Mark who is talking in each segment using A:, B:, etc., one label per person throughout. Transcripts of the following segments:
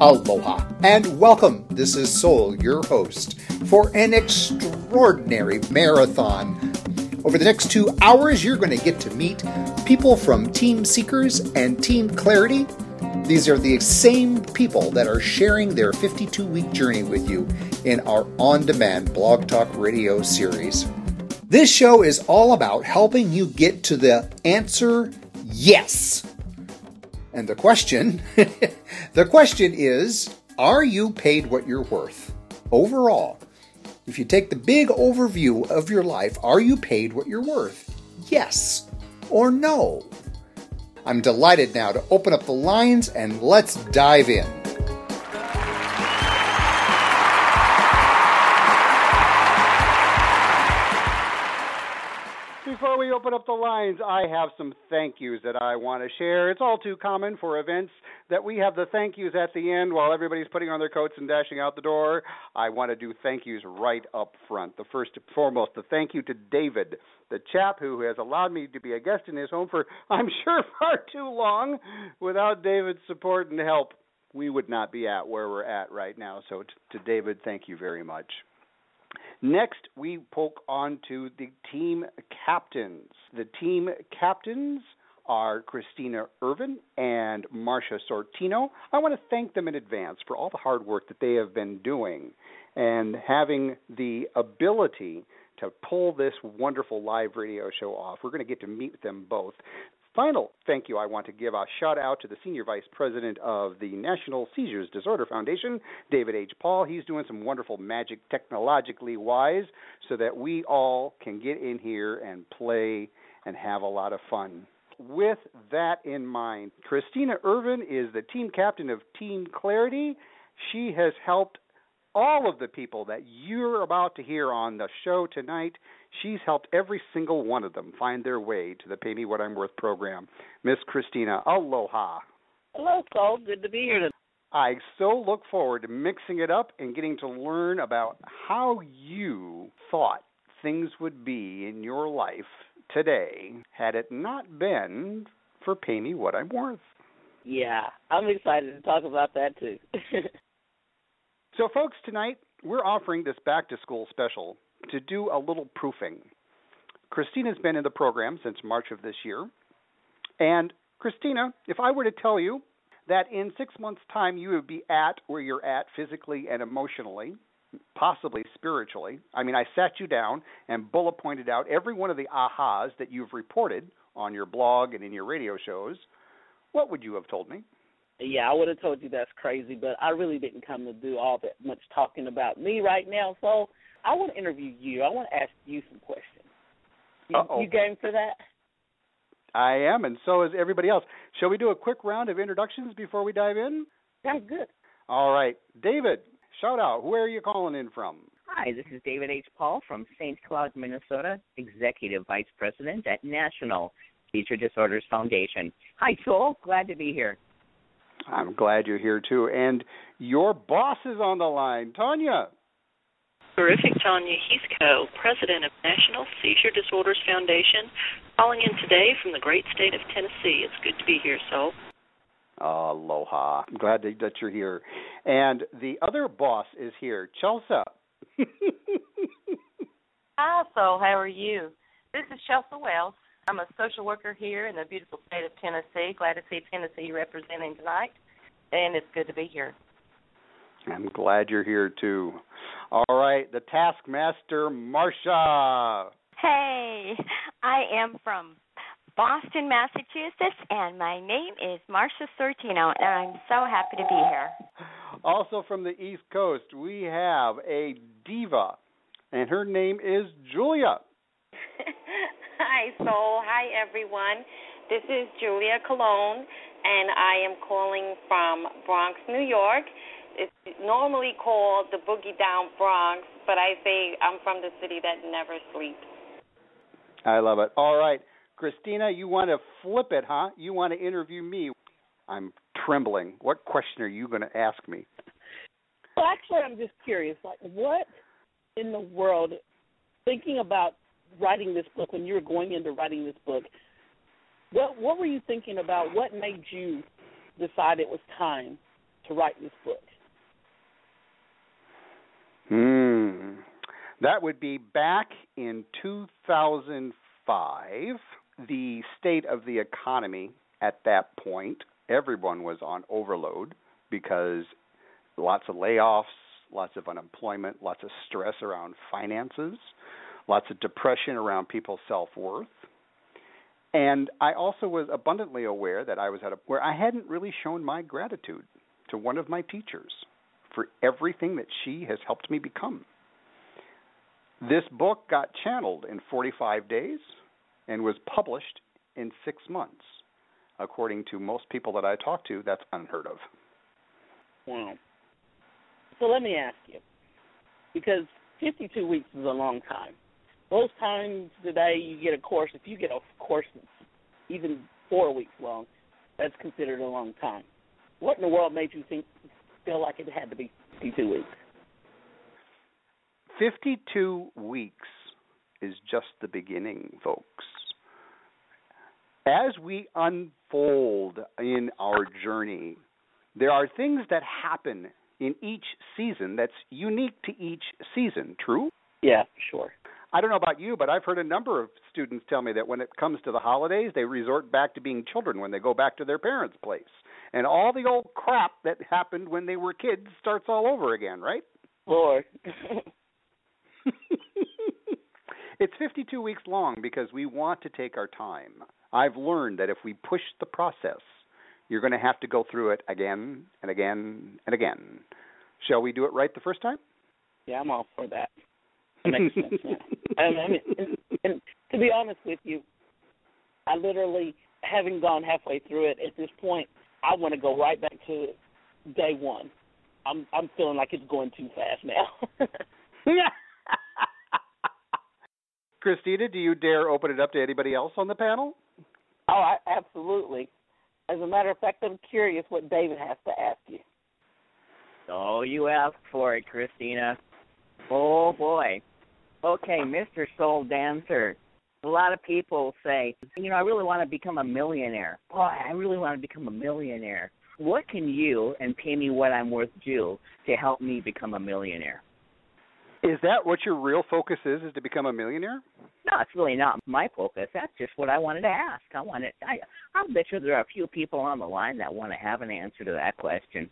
A: Aloha and welcome. This is Soul, your host, for an extraordinary marathon. Over the next two hours, you're going to get to meet people from Team Seekers and Team Clarity. These are the same people that are sharing their 52 week journey with you in our on demand Blog Talk Radio series. This show is all about helping you get to the answer yes. And the question, the question is, are you paid what you're worth? Overall, if you take the big overview of your life, are you paid what you're worth? Yes or no? I'm delighted now to open up the lines and let's dive in.
B: Before we open up the lines, I have some thank yous that I want to share. It's all too common for events that we have the thank yous at the end while everybody's putting on their coats and dashing out the door. I want to do thank yous right up front. The first and foremost, the thank you to David, the chap who has allowed me to be a guest in his home for, I'm sure, far too long. Without David's support and help, we would not be at where we're at right now. So, to David, thank you very much. Next, we poke on to the team captains. The team captains are Christina Irvin and Marcia Sortino. I want to thank them in advance for all the hard work that they have been doing and having the ability to pull this wonderful live radio show off. We're going to get to meet them both final thank you I want to give a shout out to the Senior Vice President of the National Seizures Disorder Foundation, David H. Paul. He's doing some wonderful magic technologically wise so that we all can get in here and play and have a lot of fun. With that in mind, Christina Irvin is the team captain of Team Clarity. She has helped all of the people that you're about to hear on the show tonight She's helped every single one of them find their way to the Pay Me What I'm Worth program. Miss Christina, aloha.
C: Hello, Cole. Good to be here today.
B: I so look forward to mixing it up and getting to learn about how you thought things would be in your life today had it not been for Pay Me What I'm Worth.
C: Yeah, I'm excited to talk about that too.
B: so, folks, tonight we're offering this back to school special to do a little proofing. Christina's been in the program since March of this year. And Christina, if I were to tell you that in six months' time you would be at where you're at physically and emotionally, possibly spiritually, I mean, I sat you down and bullet pointed out every one of the ahas that you've reported on your blog and in your radio shows, what would you have told me?
C: Yeah, I would have told you that's crazy, but I really didn't come to do all that much talking about me right now. So I want to interview you. I want to ask you some questions. You, you game for that?
B: I am, and so is everybody else. Shall we do a quick round of introductions before we dive in?
C: Sounds good.
B: All right, David, shout out. Where are you calling in from?
D: Hi, this is David H. Paul from St. Cloud, Minnesota, Executive Vice President at National Seizure Disorders Foundation. Hi, Joel. Glad to be here.
B: I'm glad you're here too. And your boss is on the line, Tonya.
E: Terrific, Tonya Heathco, President of National Seizure Disorders Foundation, calling in today from the great state of Tennessee. It's good to be here, so.
B: Aloha. I'm glad that you're here. And the other boss is here, Chelsea.
F: Hi, so how are you? This is Chelsea Wells. I'm a social worker here in the beautiful state of Tennessee. Glad to see Tennessee representing tonight, and it's good to be here.
B: I'm glad you're here too. All right, the Taskmaster, Marcia.
G: Hey, I am from Boston, Massachusetts, and my name is Marcia Sortino, and I'm so happy to be here.
B: Also from the East Coast, we have a diva, and her name is Julia.
H: Hi, Soul. Hi, everyone. This is Julia Colon, and I am calling from Bronx, New York it's normally called the Boogie Down Bronx, but I say I'm from the city that never sleeps.
B: I love it. All right, Christina, you want to flip it, huh? You want to interview me? I'm trembling. What question are you going to ask me?
C: Well, actually, I'm just curious. Like, what in the world, thinking about writing this book, when you were going into writing this book, What What were you thinking about? What made you decide it was time to write this book?
B: Hmm. That would be back in 2005. The state of the economy at that point, everyone was on overload because lots of layoffs, lots of unemployment, lots of stress around finances, lots of depression around people's self worth. And I also was abundantly aware that I was at a where I hadn't really shown my gratitude to one of my teachers for everything that she has helped me become. This book got channeled in 45 days and was published in six months. According to most people that I talk to, that's unheard of.
C: Wow. So let me ask you, because 52 weeks is a long time. Most times today, you get a course. If you get a course that's even four weeks long, that's considered a long time. What in the world made you think feel like it had to be 52 weeks?
B: 52 weeks is just the beginning, folks. As we unfold in our journey, there are things that happen in each season that's unique to each season, true?
C: Yeah, sure.
B: I don't know about you, but I've heard a number of students tell me that when it comes to the holidays, they resort back to being children when they go back to their parents' place. And all the old crap that happened when they were kids starts all over again, right?
C: Lord.
B: it's 52 weeks long because we want to take our time. I've learned that if we push the process, you're going to have to go through it again and again and again. Shall we do it right the first time?
C: Yeah, I'm all for that. That makes sense. Yeah. I mean, and, and to be honest with you, I literally, having gone halfway through it at this point, I want to go right back to day one. I'm I'm feeling like it's going too fast now.
B: Christina, do you dare open it up to anybody else on the panel?
C: Oh, I, absolutely. As a matter of fact, I'm curious what David has to ask you.
D: Oh, you asked for it, Christina. Oh boy. Okay, Mr. Soul Dancer. A lot of people say, you know, I really want to become a millionaire. Boy, I really want to become a millionaire. What can you and pay me what I'm worth do to help me become a millionaire?
B: Is that what your real focus is? Is to become a millionaire?
D: No, it's really not my focus. That's just what I wanted to ask. I wanted. I. I'll bet you there are a few people on the line that want to have an answer to that question.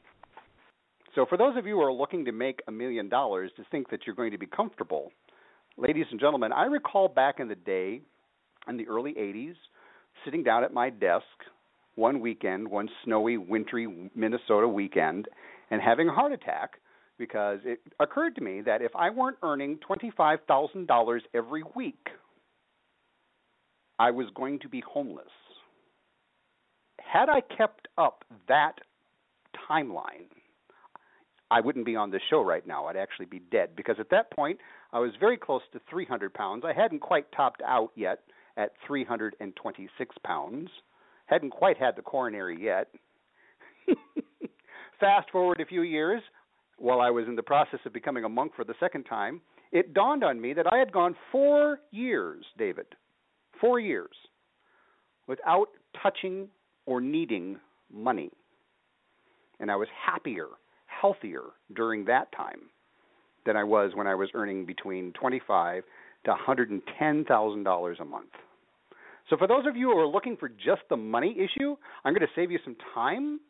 B: So, for those of you who are looking to make a million dollars, to think that you're going to be comfortable, ladies and gentlemen, I recall back in the day, in the early '80s, sitting down at my desk one weekend, one snowy, wintry Minnesota weekend, and having a heart attack because it occurred to me that if I weren't earning $25,000 every week, I was going to be homeless. Had I kept up that timeline, I wouldn't be on this show right now. I'd actually be dead because at that point I was very close to 300 pounds. I hadn't quite topped out yet at 326 pounds. Hadn't quite had the coronary yet. Fast forward a few years, while I was in the process of becoming a monk for the second time, it dawned on me that I had gone four years, David, four years, without touching or needing money. And I was happier, healthier during that time than I was when I was earning between twenty-five to one hundred and ten thousand dollars a month. So for those of you who are looking for just the money issue, I'm going to save you some time.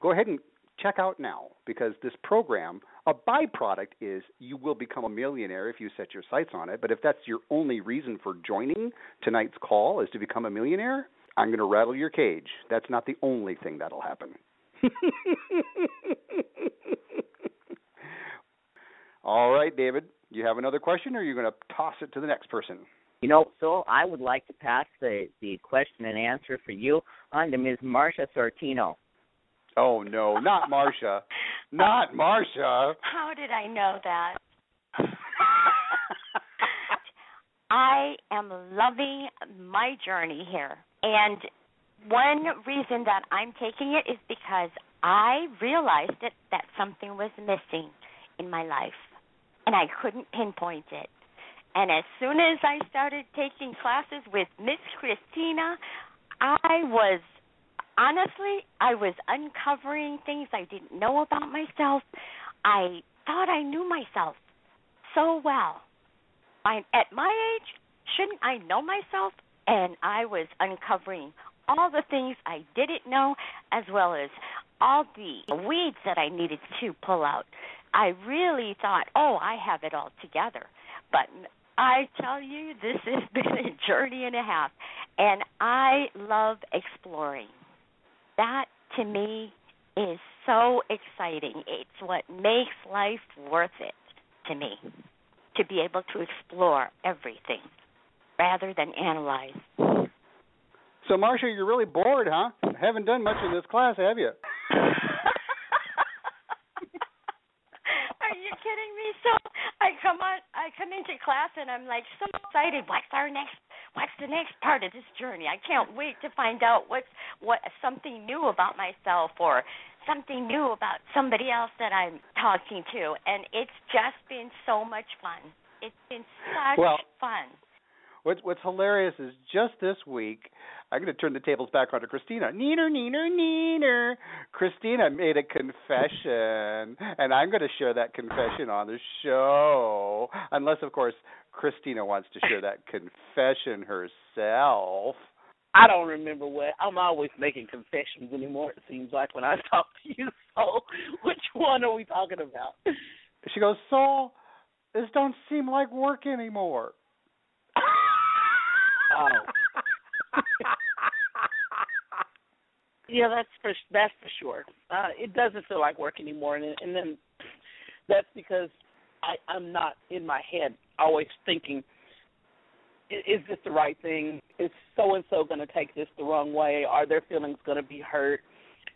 B: Go ahead and check out now because this program, a byproduct is you will become a millionaire if you set your sights on it. But if that's your only reason for joining tonight's call is to become a millionaire, I'm going to rattle your cage. That's not the only thing that'll happen. All right, David, you have another question, or are you going to toss it to the next person?
D: You know, so I would like to pass the, the question and answer for you on to Ms. Marcia Sortino.
B: Oh no, not Marcia. not Marcia.
G: How did I know that? I am loving my journey here. And one reason that I'm taking it is because I realized it, that something was missing in my life. And I couldn't pinpoint it. And as soon as I started taking classes with Miss Christina, I was honestly, I was uncovering things I didn't know about myself. I thought I knew myself so well. I, at my age, shouldn't I know myself? And I was uncovering all the things I didn't know, as well as all the weeds that I needed to pull out. I really thought, oh, I have it all together. But I tell you, this has been a journey and a half, and I love exploring. That to me is so exciting. It's what makes life worth it to me to be able to explore everything rather than analyze.
B: So, Marcia, you're really bored, huh? Haven't done much in this class, have you?
G: Are you kidding me? So I come on, I come into class and I'm like so excited. What's our next? What's the next part of this journey? I can't wait to find out what's what something new about myself or something new about somebody else that I'm talking to. And it's just been so much fun. It's been such
B: well,
G: fun.
B: What's What's hilarious is just this week, I'm going to turn the tables back onto Christina. Neener, neener, neener. Christina made a confession, and I'm going to share that confession on the show, unless, of course, Christina wants to share that confession herself.
C: I don't remember what. I'm always making confessions anymore. It seems like when I talk to you. So, which one are we talking about?
B: She goes, Soul, this don't seem like work anymore.
C: Oh. Yeah, that's for that's for sure. Uh, it doesn't feel like work anymore, and and then that's because I I'm not in my head always thinking, is this the right thing? Is so and so going to take this the wrong way? Are their feelings going to be hurt?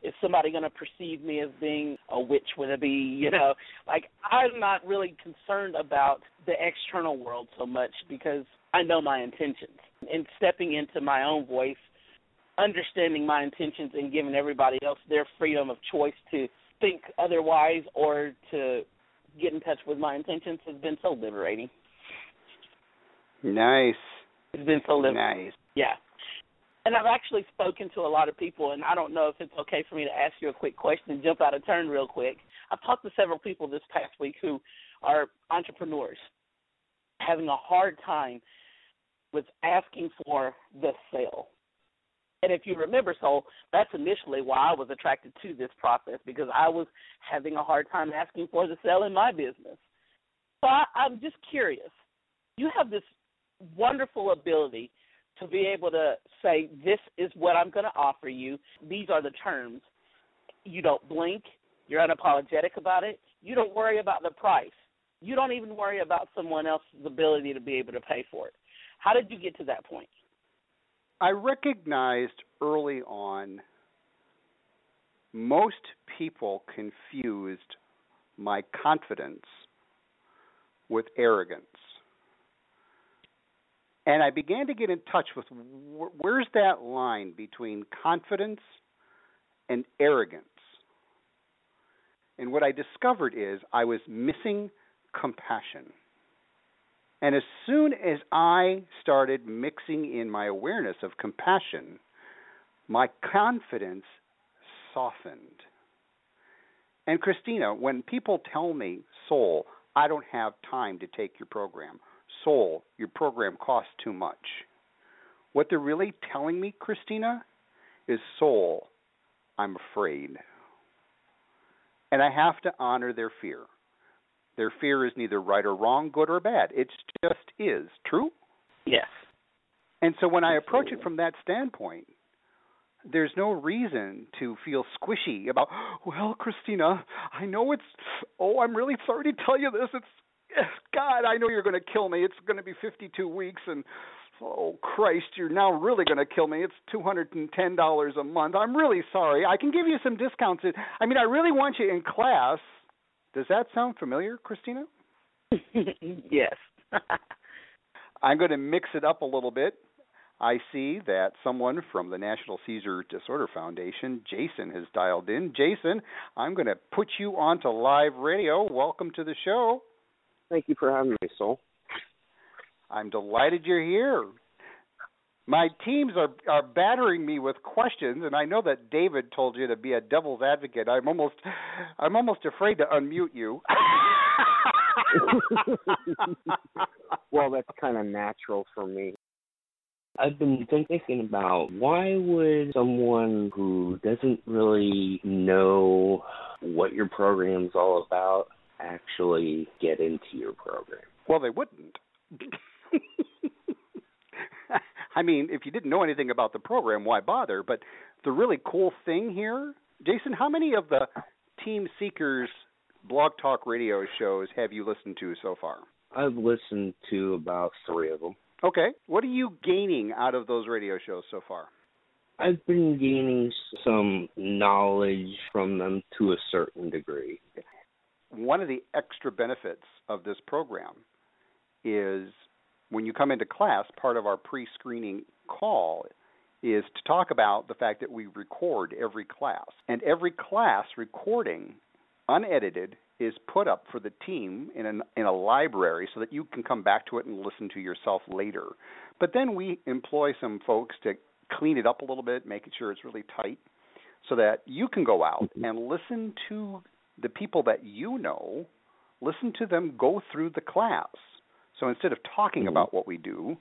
C: Is somebody going to perceive me as being a witch with a bee? You know, like I'm not really concerned about the external world so much because I know my intentions and stepping into my own voice, understanding my intentions, and giving everybody else their freedom of choice to think otherwise or to get in touch with my intentions has been so liberating.
B: Nice.
C: It's been so liberating.
B: Nice.
C: Yeah. And I've actually spoken to a lot of people, and I don't know if it's okay for me to ask you a quick question and jump out of turn real quick. I've talked to several people this past week who are entrepreneurs having a hard time with asking for the sale. And if you remember, so that's initially why I was attracted to this process because I was having a hard time asking for the sale in my business. So I, I'm just curious. You have this wonderful ability to be able to say, This is what I'm going to offer you. These are the terms. You don't blink. You're unapologetic about it. You don't worry about the price. You don't even worry about someone else's ability to be able to pay for it. How did you get to that point?
B: I recognized early on most people confused my confidence with arrogance. And I began to get in touch with where's that line between confidence and arrogance. And what I discovered is I was missing compassion. And as soon as I started mixing in my awareness of compassion, my confidence softened. And Christina, when people tell me, Soul, I don't have time to take your program, Soul, your program costs too much, what they're really telling me, Christina, is Soul, I'm afraid. And I have to honor their fear. Their fear is neither right or wrong, good or bad. It just is. True?
C: Yes.
B: And so when I approach it from that standpoint, there's no reason to feel squishy about, well, Christina, I know it's, oh, I'm really sorry to tell you this. It's, God, I know you're going to kill me. It's going to be 52 weeks, and oh, Christ, you're now really going to kill me. It's $210 a month. I'm really sorry. I can give you some discounts. I mean, I really want you in class does that sound familiar, Christina?
C: yes.
B: I'm going to mix it up a little bit. I see that someone from the National Seizure Disorder Foundation, Jason, has dialed in. Jason, I'm going to put you onto live radio. Welcome to the show.
I: Thank you for having me, Soul.
B: I'm delighted you're here. My teams are are battering me with questions, and I know that David told you to be a devil's advocate. I'm almost I'm almost afraid to unmute you.
I: well, that's kind of natural for me. I've been thinking about why would someone who doesn't really know what your program's all about actually get into your program?
B: Well, they wouldn't. I mean, if you didn't know anything about the program, why bother? But the really cool thing here, Jason, how many of the Team Seekers blog talk radio shows have you listened to so far?
I: I've listened to about three of them.
B: Okay. What are you gaining out of those radio shows so far?
I: I've been gaining some knowledge from them to a certain degree.
B: One of the extra benefits of this program is when you come into class, part of our pre screening call is to talk about the fact that we record every class. And every class recording, unedited, is put up for the team in, an, in a library so that you can come back to it and listen to yourself later. But then we employ some folks to clean it up a little bit, making sure it's really tight, so that you can go out mm-hmm. and listen to the people that you know, listen to them go through the class. So instead of talking mm-hmm. about what we do,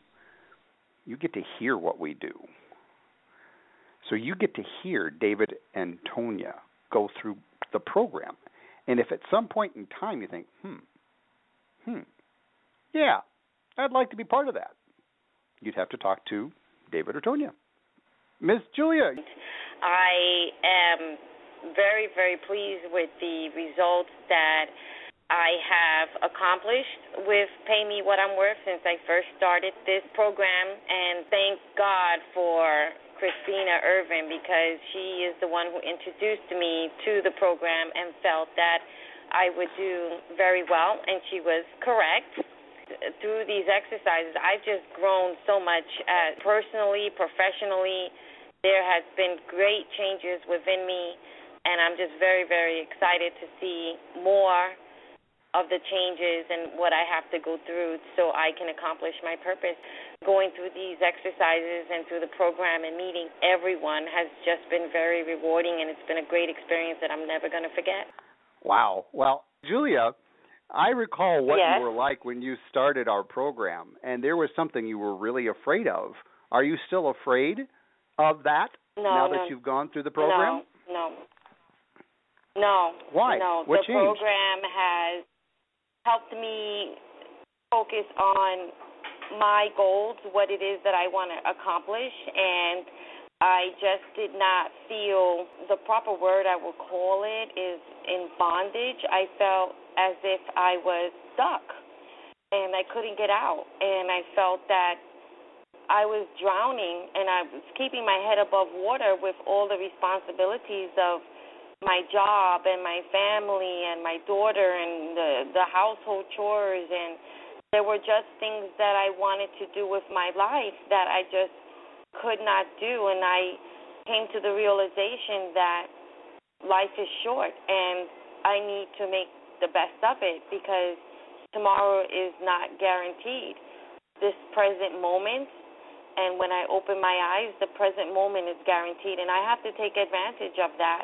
B: you get to hear what we do. So you get to hear David and Tonya go through the program. And if at some point in time you think, hmm, hmm, yeah, I'd like to be part of that, you'd have to talk to David or Tonya. Ms. Julia.
H: I am very, very pleased with the results that I have accomplished with Pay Me What I'm Worth since I first started this program. And thank God for Christina Irvin because she is the one who introduced me to the program and felt that I would do very well, and she was correct. Through these exercises, I've just grown so much uh, personally, professionally, there has been great changes within me, and I'm just very, very excited to see more of the changes and what I have to go through so I can accomplish my purpose. Going through these exercises and through the program and meeting everyone has just been very rewarding, and it's been a great experience that I'm never going to forget.
B: Wow. Well, Julia, I recall what
H: yes.
B: you were like when you started our program, and there was something you were really afraid of. Are you still afraid of that
H: no,
B: now
H: no.
B: that you've gone through the program?
H: No, no. No.
B: Why?
H: No.
B: What
H: the
B: changed?
H: program has helped me focus on my goals, what it is that I want to accomplish, and I just did not feel the proper word I would call it is in bondage. I felt as if I was stuck and I couldn't get out, and I felt that I was drowning and I was keeping my head above water with all the responsibilities of my job and my family and my daughter and the the household chores and there were just things that I wanted to do with my life that I just could not do and I came to the realization that life is short and I need to make the best of it because tomorrow is not guaranteed. This present moment and when I open my eyes, the present moment is guaranteed, and I have to take advantage of that.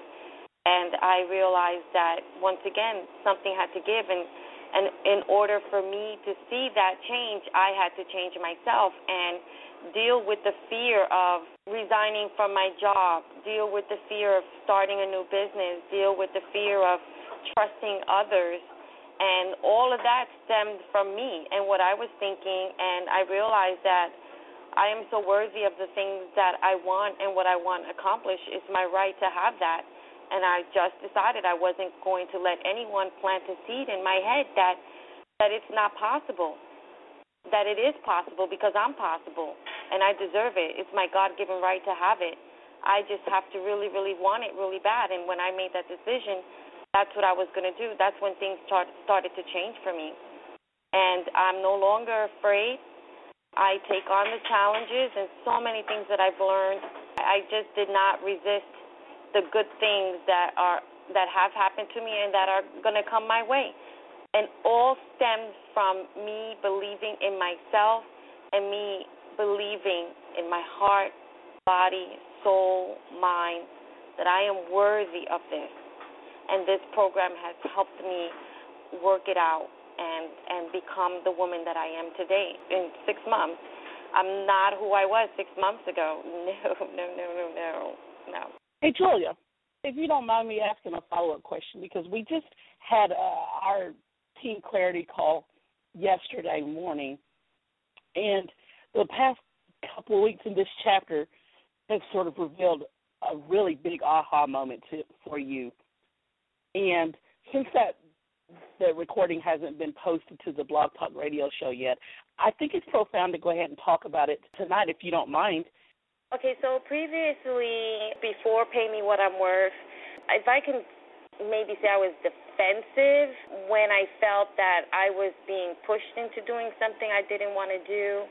H: And I realized that once again, something had to give, and and in order for me to see that change, I had to change myself and deal with the fear of resigning from my job, deal with the fear of starting a new business, deal with the fear of trusting others. And all of that stemmed from me and what I was thinking. And I realized that I am so worthy of the things that I want and what I want accomplished. It's my right to have that. And I just decided I wasn't going to let anyone plant a seed in my head that that it's not possible. That it is possible because I'm possible and I deserve it. It's my God given right to have it. I just have to really, really want it really bad. And when I made that decision, that's what I was going to do. That's when things start, started to change for me. And I'm no longer afraid. I take on the challenges and so many things that I've learned. I just did not resist the good things that are that have happened to me and that are going to come my way. And all stems from me believing in myself and me believing in my heart, body, soul, mind that I am worthy of this. And this program has helped me work it out and and become the woman that I am today in 6 months. I'm not who I was 6 months ago. No, no, no, no, no. No.
C: Hey Julia, if you don't mind me asking a follow-up question because we just had uh, our team clarity call yesterday morning and the past couple of weeks in this chapter have sort of revealed a really big aha moment to, for you. And since that the recording hasn't been posted to the Blog Talk Radio show yet, I think it's profound to go ahead and talk about it tonight, if you don't mind.
H: Okay, so previously, before Pay Me What I'm Worth, if I can maybe say I was defensive when I felt that I was being pushed into doing something I didn't want to do,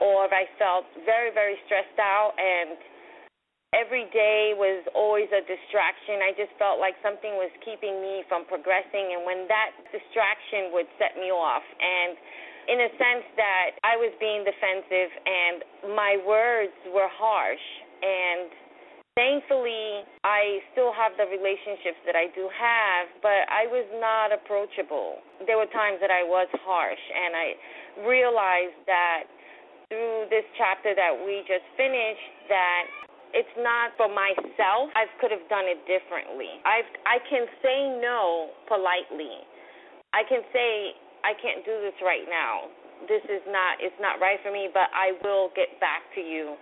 H: or if I felt very, very stressed out and every day was always a distraction. I just felt like something was keeping me from progressing, and when that distraction would set me off, and in a sense that I was being defensive and my words were harsh and thankfully I still have the relationships that I do have, but I was not approachable. There were times that I was harsh and I realized that through this chapter that we just finished that it's not for myself. I could have done it differently. I I can say no politely. I can say I can't do this right now. This is not it's not right for me, but I will get back to you.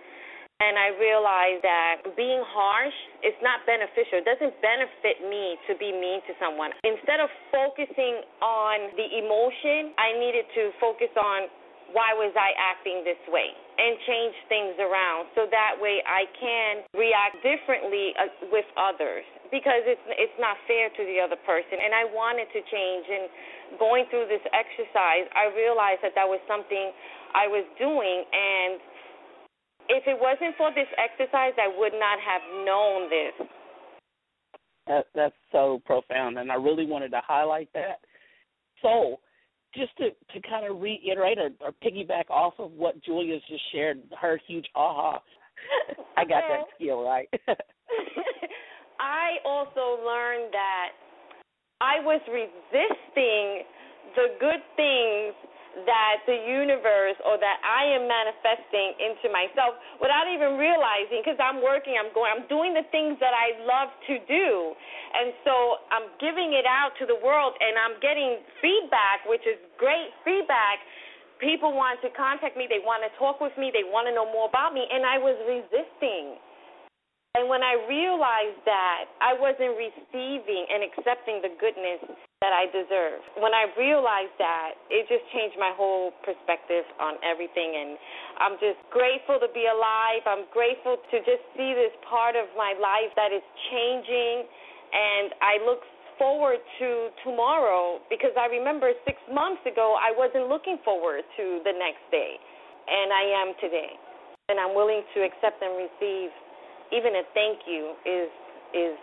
H: And I realized that being harsh is not beneficial. It doesn't benefit me to be mean to someone. Instead of focusing on the emotion, I needed to focus on why was I acting this way and change things around so that way I can react differently uh, with others because it's it's not fair to the other person. And I wanted to change and going through this exercise I realized that that was something I was doing and if it wasn't for this exercise I would not have known this.
C: That, that's so profound and I really wanted to highlight that. So just to, to kind of reiterate or, or piggyback off of what Julia's just shared, her huge aha. I got that skill right.
H: I also learned that I was resisting the good things that the universe or that I am manifesting into myself without even realizing because I'm working, I'm going, I'm doing the things that I love to do. And so I'm giving it out to the world and I'm getting feedback, which is great feedback. People want to contact me, they want to talk with me, they want to know more about me, and I was resisting. And when I realized that I wasn't receiving and accepting the goodness that I deserve, when I realized that, it just changed my whole perspective on everything. And I'm just grateful to be alive. I'm grateful to just see this part of my life that is changing. And I look forward to tomorrow because I remember six months ago I wasn't looking forward to the next day. And I am today. And I'm willing to accept and receive even a thank you is is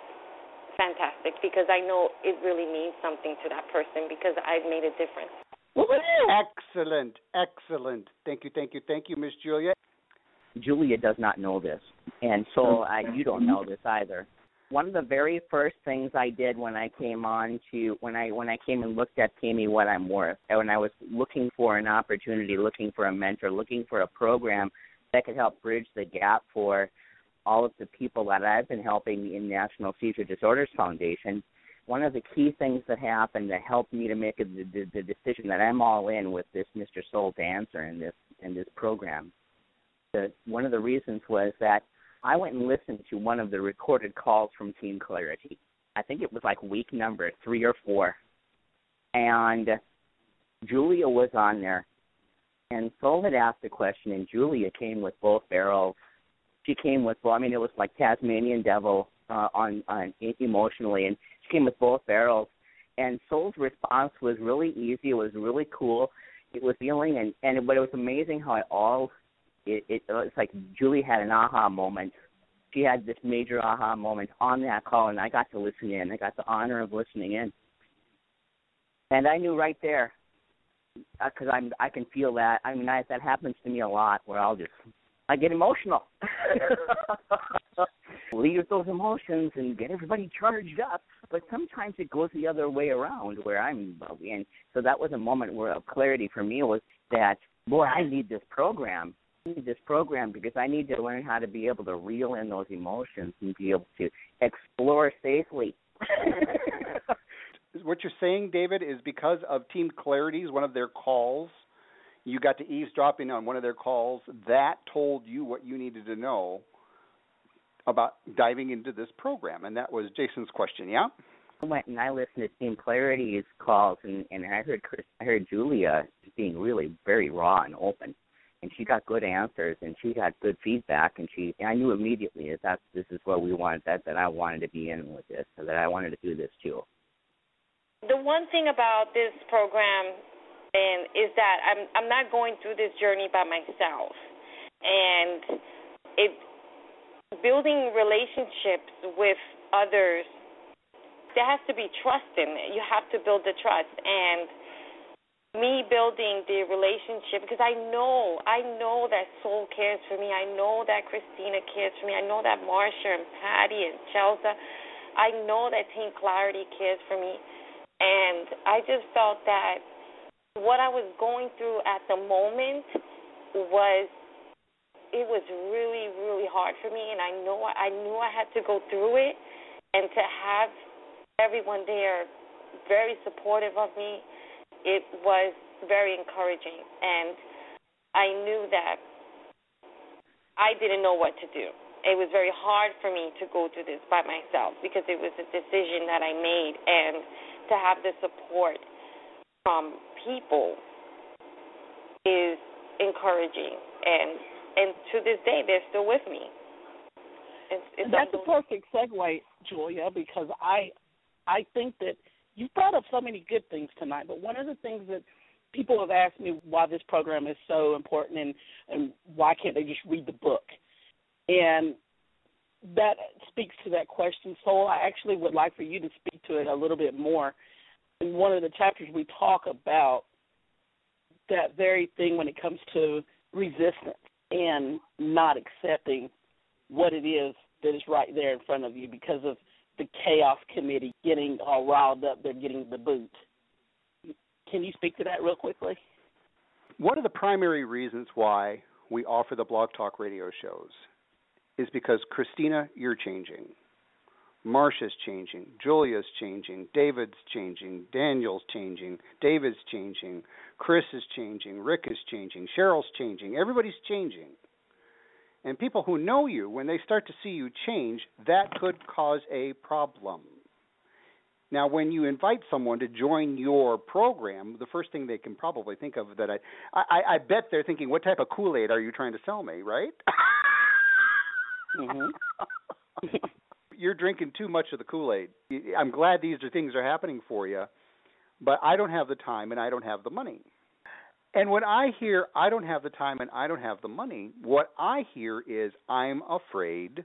H: fantastic because I know it really means something to that person because I've made a difference.
B: Excellent, excellent. Thank you, thank you, thank you, Miss Julia.
D: Julia does not know this, and so mm-hmm. I, you don't know this either. One of the very first things I did when I came on to when I when I came and looked at Pay Me What I'm Worth, and when I was looking for an opportunity, looking for a mentor, looking for a program that could help bridge the gap for all of the people that I've been helping in National Seizure Disorders Foundation, one of the key things that happened that helped me to make a, the, the decision that I'm all in with this Mr. Soul Dancer in this in this program. The, one of the reasons was that I went and listened to one of the recorded calls from Team Clarity. I think it was like week number three or four, and Julia was on there, and Soul had asked a question, and Julia came with both barrels she came with well, I mean, it was like Tasmanian Devil uh, on on emotionally, and she came with both barrels. And Soul's response was really easy. It was really cool. It was feeling, and and but it was amazing how it all. It, it it's like Julie had an aha moment. She had this major aha moment on that call, and I got to listen in. I got the honor of listening in, and I knew right there because uh, I'm I can feel that. I mean, I, that happens to me a lot where I'll just I get emotional. Lead with those emotions and get everybody charged up. But sometimes it goes the other way around where I'm and so that was a moment where clarity for me was that boy, I need this program. I need this program because I need to learn how to be able to reel in those emotions and be able to explore safely.
B: what you're saying, David, is because of Team Clarity's one of their calls, you got to eavesdropping on one of their calls. That told you what you needed to know about diving into this program, and that was Jason's question. Yeah.
D: I went and I listened to Team Clarity's calls, and and I heard Chris, I heard Julia being really very raw and open, and she got good answers and she got good feedback, and she and I knew immediately that that's this is what we wanted that that I wanted to be in with this, so that I wanted to do this too.
H: The one thing about this program and is that I'm I'm not going through this journey by myself. And it building relationships with others there has to be trust in it. You have to build the trust and me building the relationship because I know I know that Soul cares for me. I know that Christina cares for me. I know that Marcia and Patty and Chelsea I know that Team Clarity cares for me. And I just felt that what I was going through at the moment was it was really really hard for me and I know I knew I had to go through it and to have everyone there very supportive of me it was very encouraging and I knew that I didn't know what to do. It was very hard for me to go through this by myself because it was a decision that I made and to have the support from people is encouraging. And and to this day they're still with me.
C: It's, it's that's a perfect segue julia because i i think that you brought up so many good things tonight but one of the things that people have asked me why this program is so important and and why can't they just read the book? And that speaks to that question. So i actually would like for you to speak to it a little bit more in one of the chapters we talk about that very thing when it comes to resistance and not accepting what it is that is right there in front of you because of the chaos committee getting all riled up, they're getting the boot. Can you speak to that real quickly?
B: One of the primary reasons why we offer the Blog Talk radio shows is because Christina, you're changing. Marcia's changing, Julia's changing, David's changing, Daniel's changing, David's changing, Chris is changing, Rick is changing, Cheryl's changing, everybody's changing. And people who know you, when they start to see you change, that could cause a problem. Now, when you invite someone to join your program, the first thing they can probably think of that I, I, I bet they're thinking, what type of Kool Aid are you trying to sell me, right?
C: mm-hmm.
B: you're drinking too much of the Kool Aid. I'm glad these are things are happening for you, but I don't have the time and I don't have the money. And when I hear I don't have the time and I don't have the money, what I hear is I'm afraid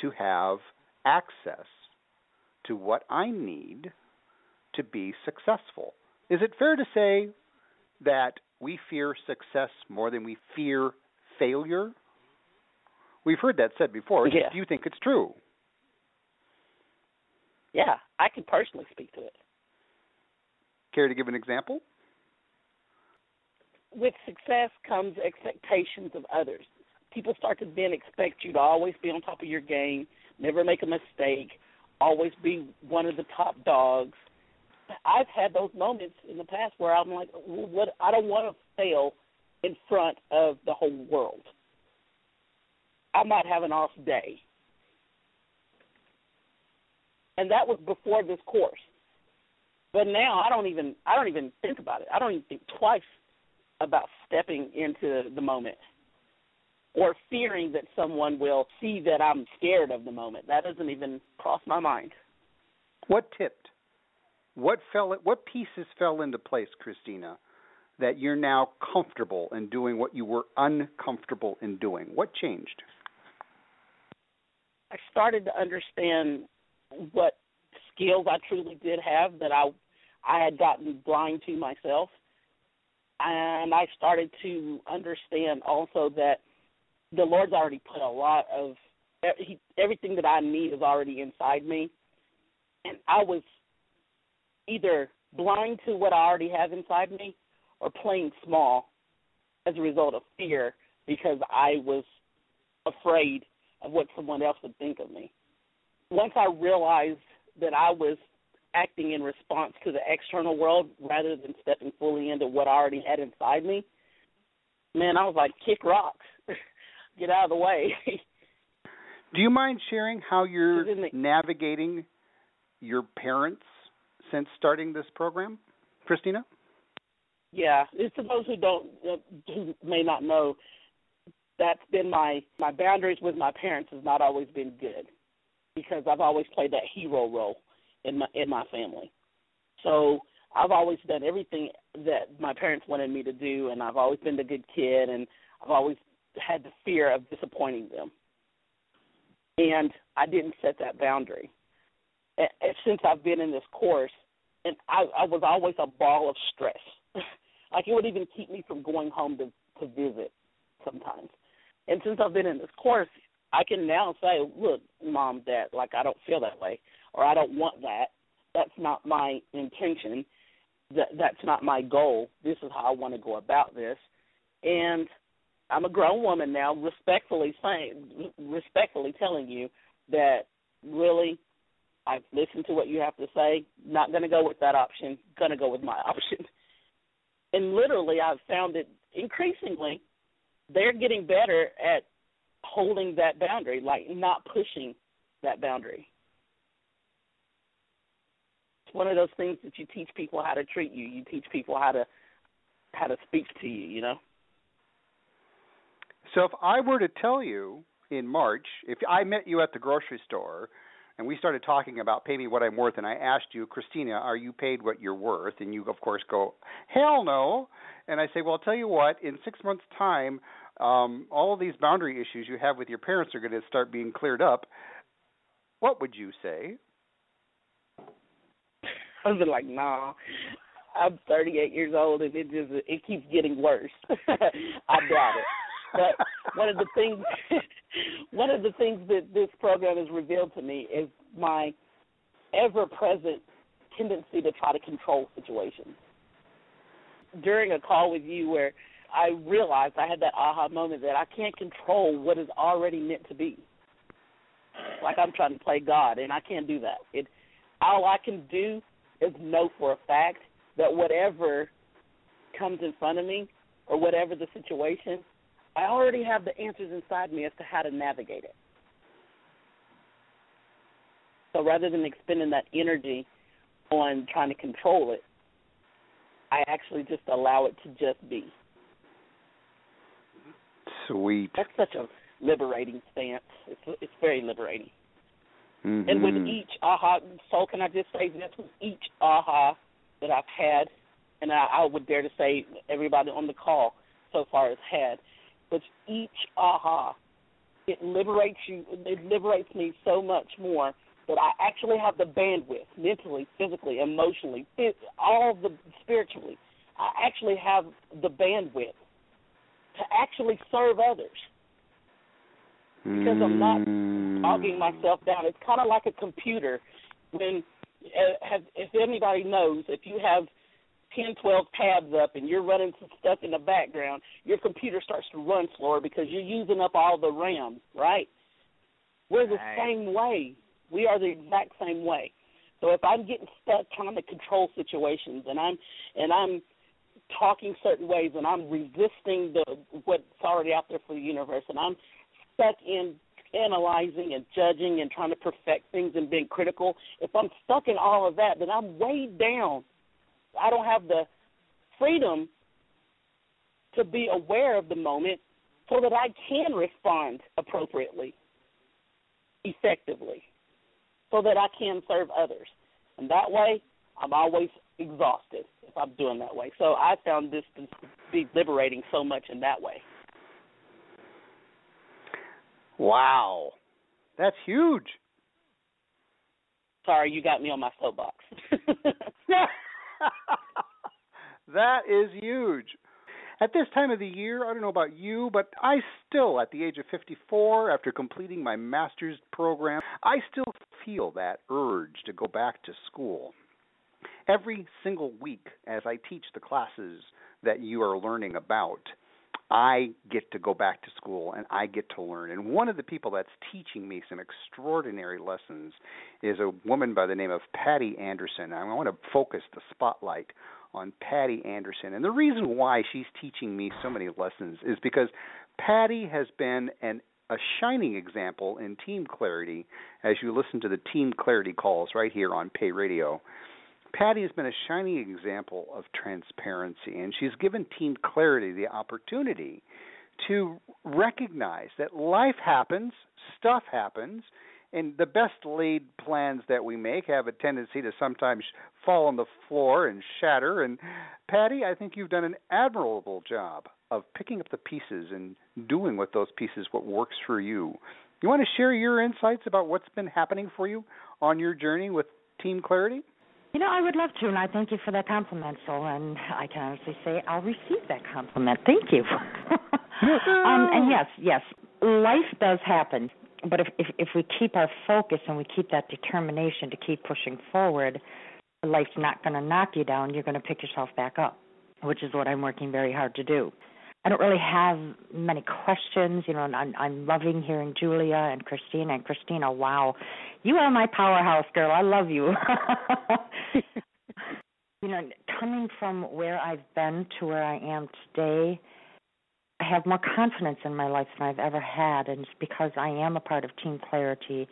B: to have access to what I need to be successful. Is it fair to say that we fear success more than we fear failure? We've heard that said before.
C: Yeah.
B: Do you think it's true?
C: Yeah, I can personally speak to it.
B: Care to give an example?
C: With success comes expectations of others. People start to then expect you to always be on top of your game, never make a mistake, always be one of the top dogs. I've had those moments in the past where I'm like, what? I don't want to fail in front of the whole world. I might have an off day. And that was before this course. But now I don't even I don't even think about it. I don't even think twice about stepping into the moment or fearing that someone will see that I'm scared of the moment. That doesn't even cross my mind.
B: What tipped? What fell what pieces fell into place, Christina, that you're now comfortable in doing what you were uncomfortable in doing? What changed?
C: I started to understand what skills I truly did have that I I had gotten blind to myself. And I started to understand also that the Lord's already put a lot of he, everything that I need is already inside me. And I was either blind to what I already have inside me or playing small as a result of fear because I was afraid of what someone else would think of me. Once I realized that I was acting in response to the external world rather than stepping fully into what I already had inside me, man, I was like, kick rocks, get out of the way.
B: Do you mind sharing how you're navigating your parents since starting this program, Christina?
C: Yeah, it's for those who don't, uh, who may not know, that's been my my boundaries with my parents has not always been good because I've always played that hero role in my in my family. So I've always done everything that my parents wanted me to do, and I've always been the good kid, and I've always had the fear of disappointing them. And I didn't set that boundary. And since I've been in this course, and I, I was always a ball of stress. like it would even keep me from going home to to visit sometimes. And since I've been in this course, I can now say, look, mom, dad, like I don't feel that way, or I don't want that. That's not my intention. That that's not my goal. This is how I want to go about this. And I'm a grown woman now, respectfully saying, respectfully telling you that really, I've listened to what you have to say. Not going to go with that option. Going to go with my option. And literally, I've found it increasingly they're getting better at holding that boundary, like not pushing that boundary. It's one of those things that you teach people how to treat you. You teach people how to how to speak to you, you know.
B: So if I were to tell you in March, if I met you at the grocery store and we started talking about pay me what I'm worth and I asked you, Christina, are you paid what you're worth? And you of course go, Hell no and I say, Well I'll tell you what, in six months time um, all of these boundary issues you have with your parents are going to start being cleared up. What would you say?
C: I was like, nah. I'm 38 years old, and it just it keeps getting worse. I doubt it. But one of the things, one of the things that this program has revealed to me is my ever-present tendency to try to control situations. During a call with you, where I realized I had that aha moment that I can't control what is already meant to be. Like I'm trying to play God, and I can't do that. It all I can do is know for a fact that whatever comes in front of me or whatever the situation, I already have the answers inside me as to how to navigate it. So rather than expending that energy on trying to control it, I actually just allow it to just be.
B: Sweet.
C: That's such a liberating stance. It's it's very liberating.
B: Mm-hmm.
C: And with each aha, so can I just say this? With each aha that I've had, and I, I would dare to say everybody on the call so far has had, with each aha, it liberates you. It liberates me so much more that I actually have the bandwidth, mentally, physically, emotionally, all the spiritually. I actually have the bandwidth to actually serve others because I'm not bogging myself down. It's kind of like a computer. When uh, if anybody knows, if you have ten, twelve tabs up and you're running some stuff in the background, your computer starts to run slower because you're using up all the RAM, right? We're the
D: right.
C: same way. We are the exact same way. So if I'm getting stuck trying to control situations and I'm and I'm talking certain ways and I'm resisting the what's already out there for the universe and I'm stuck in analyzing and judging and trying to perfect things and being critical, if I'm stuck in all of that, then I'm weighed down. I don't have the freedom to be aware of the moment so that I can respond appropriately, effectively, so that I can serve others. And that way, I'm always exhausted I'm doing that way. So I found this to be liberating so much in that way.
B: Wow. That's huge.
C: Sorry, you got me on my soapbox.
B: that is huge. At this time of the year, I don't know about you, but I still, at the age of 54, after completing my master's program, I still feel that urge to go back to school. Every single week, as I teach the classes that you are learning about, I get to go back to school and I get to learn. And one of the people that's teaching me some extraordinary lessons is a woman by the name of Patty Anderson. I want to focus the spotlight on Patty Anderson. And the reason why she's teaching me so many lessons is because Patty has been an a shining example in team clarity as you listen to the team clarity calls right here on Pay Radio. Patty has been a shining example of transparency, and she's given Team Clarity the opportunity to recognize that life happens, stuff happens, and the best laid plans that we make have a tendency to sometimes fall on the floor and shatter. And Patty, I think you've done an admirable job of picking up the pieces and doing with those pieces what works for you. You want to share your insights about what's been happening for you on your journey with Team Clarity?
J: You know, I would love to, and I thank you for that compliment, Soul. And I can honestly say I'll receive that compliment. Thank you. um, and yes, yes, life does happen, but if, if if we keep our focus and we keep that determination to keep pushing forward, life's not going to knock you down. You're going to pick yourself back up, which is what I'm working very hard to do. I don't really have many questions. You know, I'm, I'm loving hearing Julia and Christina. And Christina, wow, you are my powerhouse girl. I love you. you know, coming from where I've been to where I am today, I have more confidence in my life than I've ever had, and it's because I am a part of Team Clarity,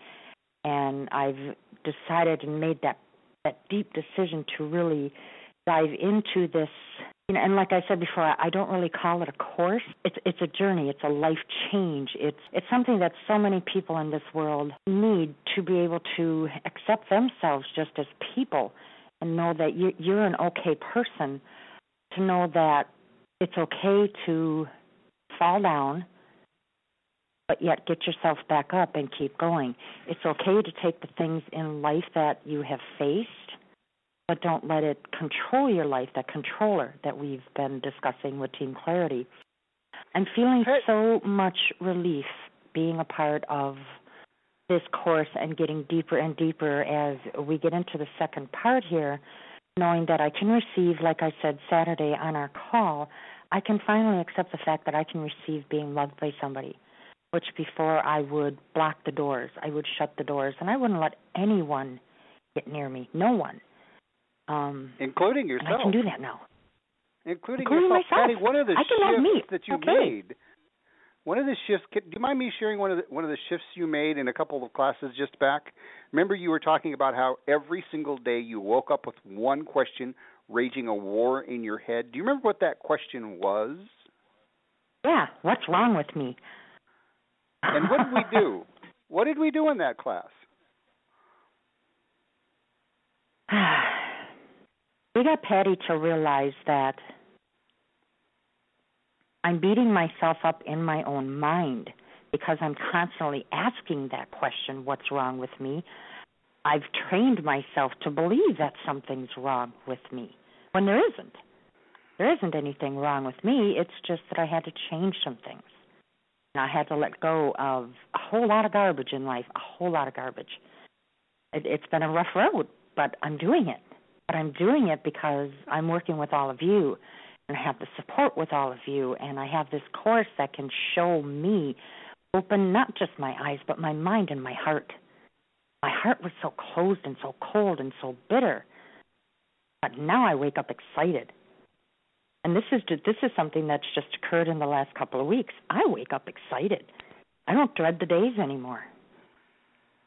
J: and I've decided and made that that deep decision to really dive into this you know, and like I said before, I don't really call it a course. It's it's a journey. It's a life change. It's it's something that so many people in this world need to be able to accept themselves just as people, and know that you you're an okay person. To know that it's okay to fall down, but yet get yourself back up and keep going. It's okay to take the things in life that you have faced but don't let it control your life, that controller that we've been discussing with Team Clarity. I'm feeling so much relief being a part of this course and getting deeper and deeper as we get into the second part here, knowing that I can receive, like I said Saturday on our call, I can finally accept the fact that I can receive being loved by somebody, which before I would block the doors, I would shut the doors, and I wouldn't let anyone get near me, no one. Um,
B: including yourself.
J: I can do that now.
B: Including,
J: including
B: yourself,
J: myself.
B: Patty. One of the
J: I can
B: shifts
J: me.
B: that you
J: okay.
B: made. One of the shifts. Do you mind me sharing one of the one of the shifts you made in a couple of classes just back? Remember, you were talking about how every single day you woke up with one question raging a war in your head. Do you remember what that question was?
J: Yeah. What's wrong with me?
B: And what did we do? what did we do in that class?
J: we got Patty to realize that I'm beating myself up in my own mind because I'm constantly asking that question, what's wrong with me? I've trained myself to believe that something's wrong with me when there isn't. There isn't anything wrong with me. It's just that I had to change some things. And I had to let go of a whole lot of garbage in life, a whole lot of garbage. It, it's been a rough road, but I'm doing it. But I'm doing it because I'm working with all of you and I have the support with all of you and I have this course that can show me open not just my eyes but my mind and my heart. My heart was so closed and so cold and so bitter. But now I wake up excited. And this is this is something that's just occurred in the last couple of weeks. I wake up excited. I don't dread the days anymore.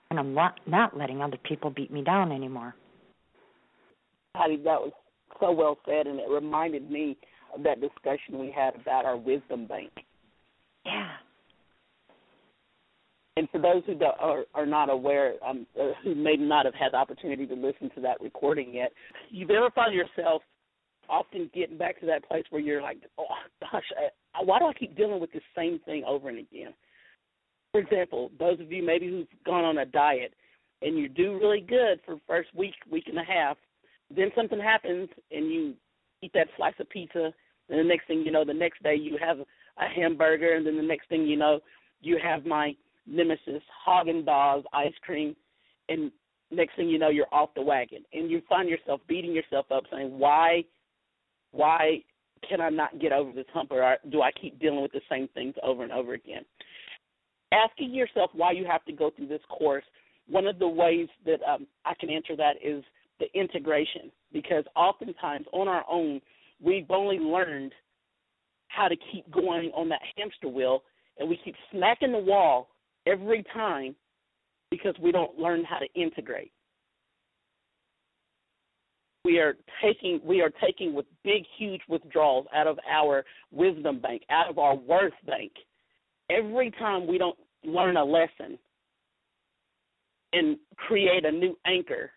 J: And I'm not, not letting other people beat me down anymore.
C: Patty, that was so well said, and it reminded me of that discussion we had about our wisdom bank.
J: Yeah.
C: And for those who are, are not aware, um, uh, who may not have had the opportunity to listen to that recording yet, you've ever found yourself often getting back to that place where you're like, oh gosh, I, why do I keep dealing with the same thing over and again? For example, those of you maybe who've gone on a diet and you do really good for the first week, week and a half, then something happens and you eat that slice of pizza, and the next thing you know, the next day you have a hamburger, and then the next thing you know, you have my nemesis Haagen Dazs ice cream, and next thing you know, you're off the wagon, and you find yourself beating yourself up, saying, "Why, why can I not get over this hump, or do I keep dealing with the same things over and over again?" Asking yourself why you have to go through this course. One of the ways that um, I can answer that is the integration, because oftentimes on our own we've only learned how to keep going on that hamster wheel, and we keep smacking the wall every time because we don't learn how to integrate. We are taking we are taking with big huge withdrawals out of our wisdom bank, out of our worth bank. Every time we don't learn a lesson and create a new anchor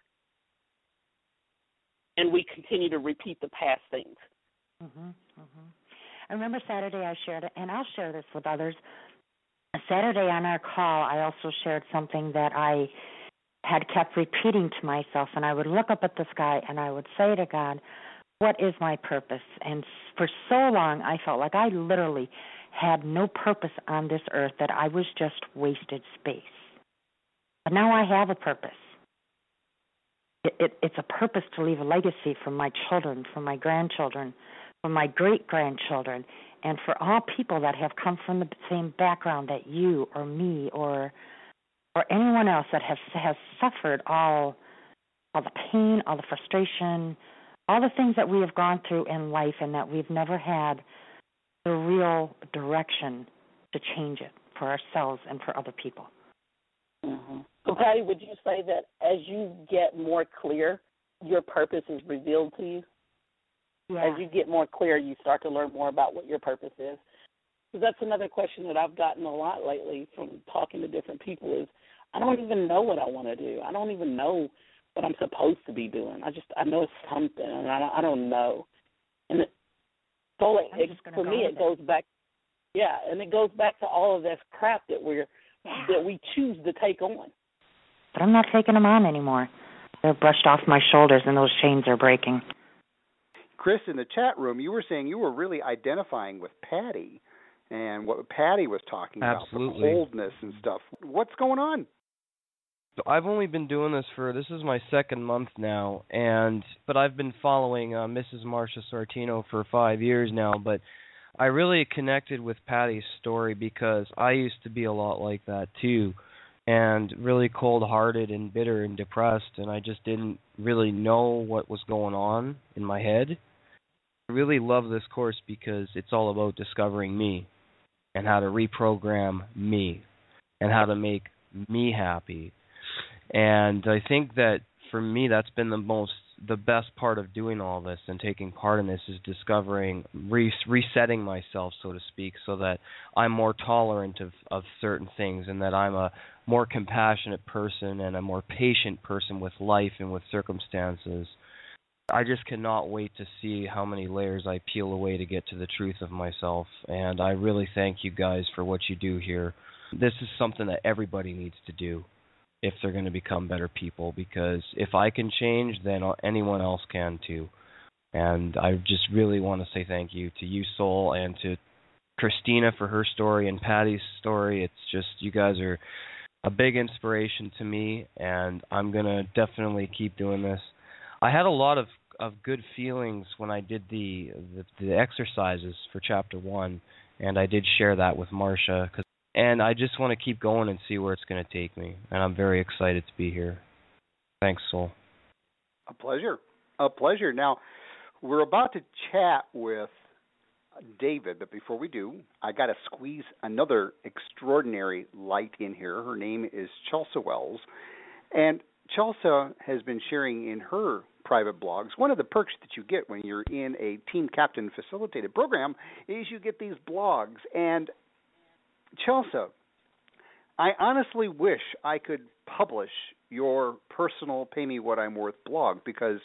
C: and we continue to repeat the past things.
J: Mhm. Mhm. I remember Saturday I shared and I'll share this with others Saturday on our call, I also shared something that I had kept repeating to myself, and I would look up at the sky and I would say to God, What is my purpose? And for so long, I felt like I literally had no purpose on this earth, that I was just wasted space. But now I have a purpose. It, it, it's a purpose to leave a legacy for my children, for my grandchildren, for my great grandchildren and for all people that have come from the same background that you or me or or anyone else that has has suffered all all the pain, all the frustration, all the things that we have gone through in life and that we've never had the real direction to change it for ourselves and for other people.
C: Mm-hmm. Okay, would you say that as you get more clear, your purpose is revealed to you?
J: Yeah.
C: As you get more clear, you start to learn more about what your purpose is. So that's another question that I've gotten a lot lately from talking to different people is I don't even know what I want to do. I don't even know what I'm supposed to be doing. I just I know it's something and I don't, I don't know. And it, so it, it, for me it goes back yeah, and it goes back to all of this crap that we're
J: yeah.
C: that we choose to take on.
J: But I'm not taking them on anymore. They're brushed off my shoulders and those chains are breaking.
B: Chris, in the chat room, you were saying you were really identifying with Patty and what Patty was talking
K: Absolutely.
B: about, the coldness and stuff. What's going on?
K: So I've only been doing this for this is my second month now, and but I've been following uh, Mrs. Marcia Sortino for five years now. But I really connected with Patty's story because I used to be a lot like that too, and really cold-hearted and bitter and depressed, and I just didn't really know what was going on in my head. I really love this course because it's all about discovering me and how to reprogram me and how to make me happy. And I think that for me that's been the most the best part of doing all this and taking part in this is discovering re- resetting myself so to speak so that I'm more tolerant of of certain things and that I'm a more compassionate person and a more patient person with life and with circumstances I just cannot wait to see how many layers I peel away to get to the truth of myself. And I really thank you guys for what you do here. This is something that everybody needs to do if they're going to become better people because if I can change, then anyone else can too. And I just really want to say thank you to you, Soul, and to Christina for her story and Patty's story. It's just you guys are a big inspiration to me, and I'm going to definitely keep doing this. I had a lot of of good feelings when I did the, the the, exercises for chapter one, and I did share that with Marcia. Cause, and I just want to keep going and see where it's going to take me, and I'm very excited to be here. Thanks, Soul.
B: A pleasure. A pleasure. Now, we're about to chat with David, but before we do, I got to squeeze another extraordinary light in here. Her name is Chelsea Wells, and Chelsea has been sharing in her private blogs. One of the perks that you get when you're in a team captain facilitated program is you get these blogs. And Chelsea, I honestly wish I could publish your personal pay me what I'm worth blog because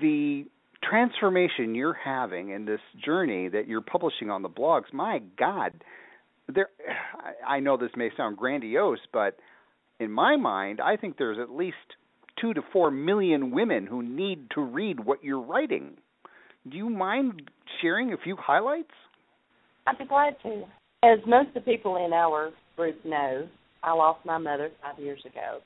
B: the transformation you're having in this journey that you're publishing on the blogs, my God, there I know this may sound grandiose, but in my mind, I think there's at least two to four million women who need to read what you're writing. Do you mind sharing a few highlights?
F: I'd be glad to. As most of the people in our group know, I lost my mother five years ago.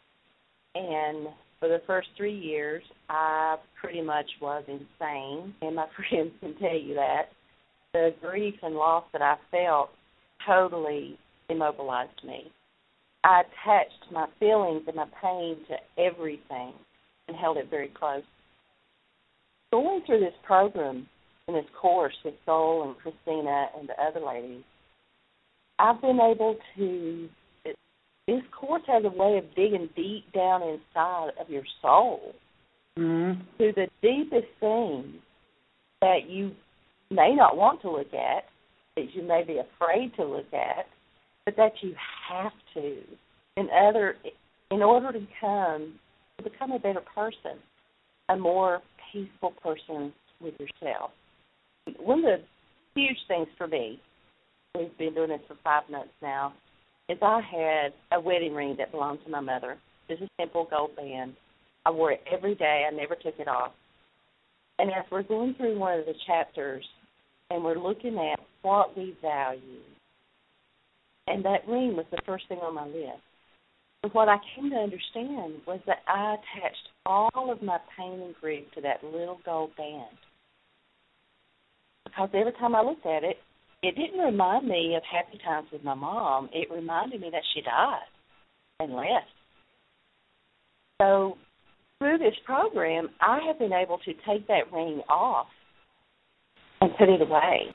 F: And for the first three years, I pretty much was insane, and my friends can tell you that. The grief and loss that I felt totally immobilized me. I attached my feelings and my pain to everything and held it very close. Going through this program and this course with Soul and Christina and the other ladies, I've been able to. This course has a way of digging deep down inside of your soul
A: mm-hmm.
F: to the deepest things that you may not want to look at, that you may be afraid to look at, but that you have to in other in order to become to become a better person, a more peaceful person with yourself. One of the huge things for me, we've been doing this for five months now, is I had a wedding ring that belonged to my mother. It's a simple gold band. I wore it every day. I never took it off. And as we're going through one of the chapters and we're looking at what we value, and that ring was the first thing on my list. But what I came to understand was that I attached all of my pain and grief to that little gold band. Because every time I looked at it, it didn't remind me of happy times with my mom. It reminded me that she died and left. So through this program, I have been able to take that ring off and put it away.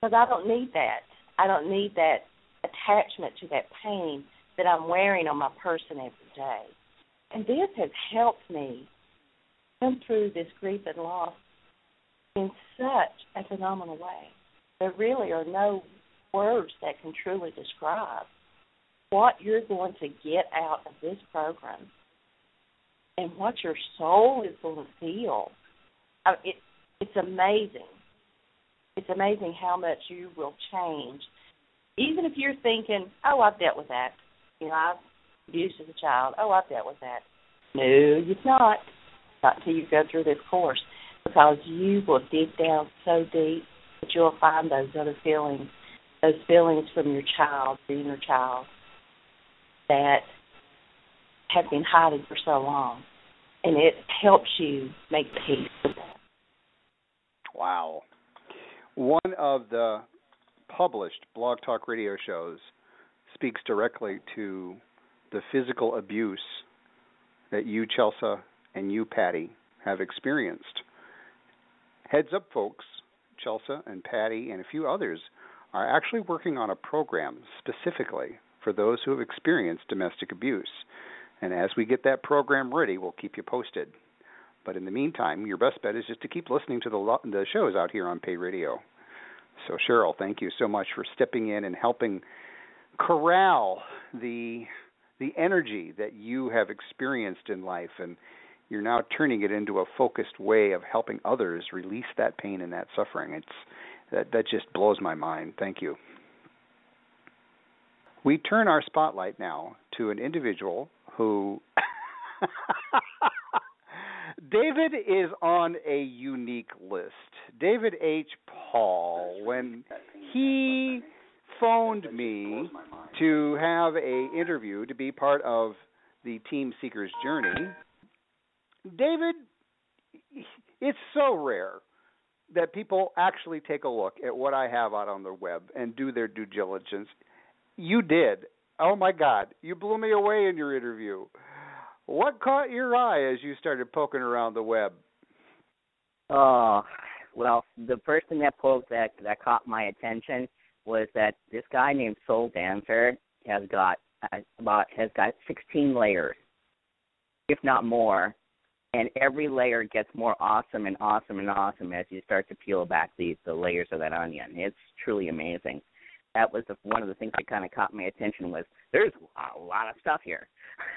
F: Because I don't need that. I don't need that attachment to that pain that I'm wearing on my person every day. And this has helped me come through this grief and loss in such a phenomenal way. There really are no words that can truly describe what you're going to get out of this program and what your soul is going to feel. I mean, it, it's amazing. It's amazing how much you will change. Even if you're thinking, oh, I've dealt with that. You know, I've abused as a child. Oh, I've dealt with that. No, you've not. Not until you go through this course. Because you will dig down so deep that you'll find those other feelings, those feelings from your child, the inner child, that have been hiding for so long. And it helps you make peace with that.
B: Wow. One of the published Blog Talk radio shows speaks directly to the physical abuse that you, Chelsea, and you, Patty, have experienced. Heads up, folks, Chelsea and Patty and a few others are actually working on a program specifically for those who have experienced domestic abuse. And as we get that program ready, we'll keep you posted. But in the meantime, your best bet is just to keep listening to the the shows out here on Pay Radio. So Cheryl, thank you so much for stepping in and helping corral the the energy that you have experienced in life and you're now turning it into a focused way of helping others release that pain and that suffering. It's that that just blows my mind. Thank you. We turn our spotlight now to an individual who David is on a unique list. David H. Paul, when he phoned me to have a interview to be part of the Team Seekers journey, David, it's so rare that people actually take a look at what I have out on the web and do their due diligence. You did. Oh my God, you blew me away in your interview. What caught your eye as you started poking around the web?
D: Oh, well, the first thing that poked that that caught my attention was that this guy named Soul Dancer has got uh, about has got 16 layers, if not more, and every layer gets more awesome and awesome and awesome as you start to peel back the the layers of that onion. It's truly amazing. That was the, one of the things that kind of caught my attention was there's a lot of stuff here.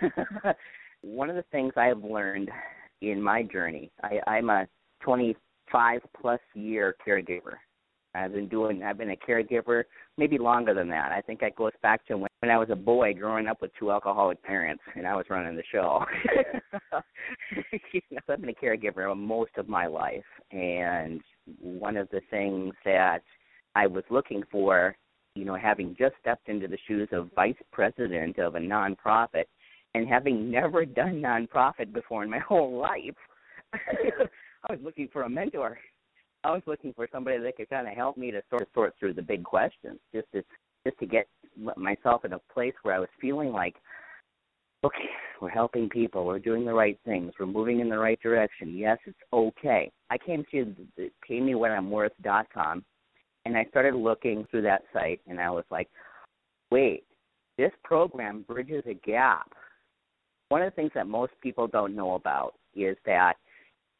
D: one of the things I've learned in my journey, I, I'm a 25 plus year caregiver. I've been doing I've been a caregiver maybe longer than that. I think it goes back to when when I was a boy growing up with two alcoholic parents and I was running the show. you know, I've been a caregiver most of my life and one of the things that I was looking for, you know, having just stepped into the shoes of vice president of a nonprofit and having never done nonprofit before in my whole life, I was looking for a mentor. I was looking for somebody that could kind of help me to sort of sort through the big questions, just to just to get myself in a place where I was feeling like, okay, we're helping people, we're doing the right things, we're moving in the right direction. Yes, it's okay. I came to the paymewhatimworth.com and I started looking through that site and I was like, wait, this program bridges a gap. One of the things that most people don't know about is that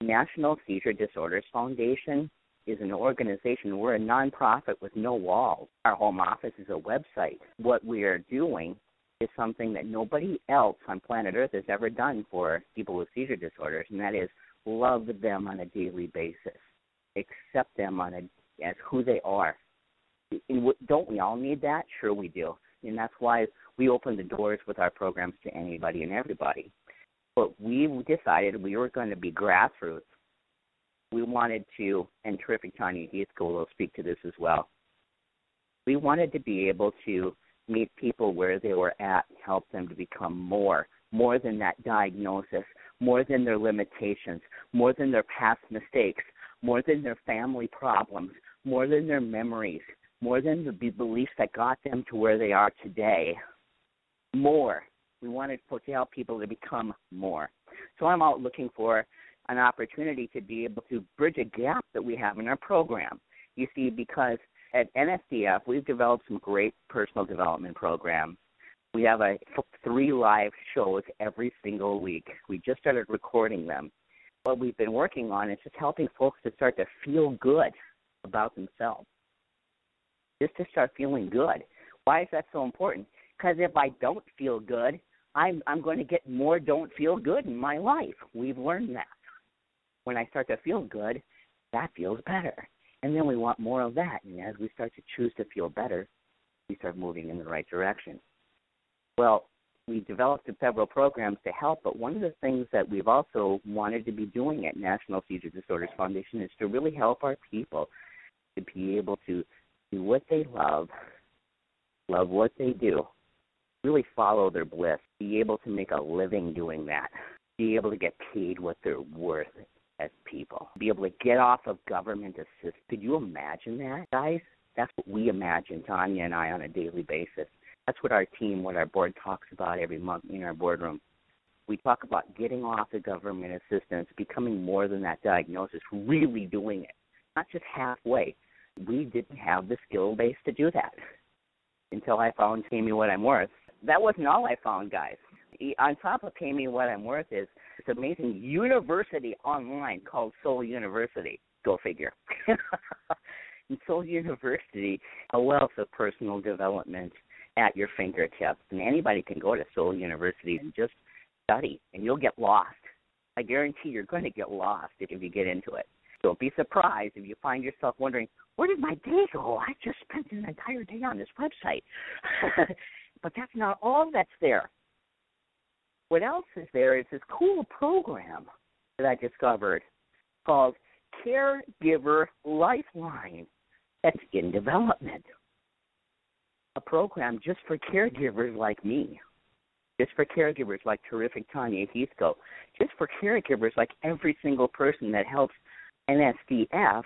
D: National Seizure Disorders Foundation is an organization. We're a nonprofit with no walls. Our home office is a website. What we are doing is something that nobody else on planet Earth has ever done for people with seizure disorders, and that is love them on a daily basis, accept them on a as who they are. And don't we all need that? Sure, we do, and that's why we open the doors with our programs to anybody and everybody. But we decided we were going to be grassroots we wanted to, and terrific Tonya Heathco will speak to this as well. We wanted to be able to meet people where they were at, help them to become more, more than that diagnosis, more than their limitations, more than their past mistakes, more than their family problems, more than their memories, more than the beliefs that got them to where they are today. More. We wanted to help people to become more. So I'm out looking for an opportunity to be able to bridge a gap that we have in our program. You see, because at NSDF, we've developed some great personal development programs. We have a three live shows every single week. We just started recording them. What we've been working on is just helping folks to start to feel good about themselves. Just to start feeling good. Why is that so important? Because if I don't feel good, I'm I'm going to get more don't feel good in my life. We've learned that when I start to feel good, that feels better. And then we want more of that. And as we start to choose to feel better, we start moving in the right direction. Well, we developed several programs to help, but one of the things that we've also wanted to be doing at National Seizure Disorders Foundation is to really help our people to be able to do what they love, love what they do, really follow their bliss, be able to make a living doing that, be able to get paid what they're worth as people. Be able to get off of government assistance. Could you imagine that, guys? That's what we imagine, Tonya and I, on a daily basis. That's what our team, what our board talks about every month in our boardroom. We talk about getting off the government assistance, becoming more than that diagnosis, really doing it, not just halfway. We didn't have the skill base to do that until I found Pay Me What I'm Worth. That wasn't all I found, guys. On top of Pay Me What I'm Worth is this amazing university online called Soul University. Go figure. and Soul University, a wealth of personal development at your fingertips. And anybody can go to Soul University and just study, and you'll get lost. I guarantee you're going to get lost if you get into it. Don't be surprised if you find yourself wondering, where did my day go? I just spent an entire day on this website. but that's not all that's there what else is there is this cool program that I discovered called Caregiver Lifeline that's in development. A program just for caregivers like me, just for caregivers like terrific Tonya Heathco, just for caregivers like every single person that helps NSDF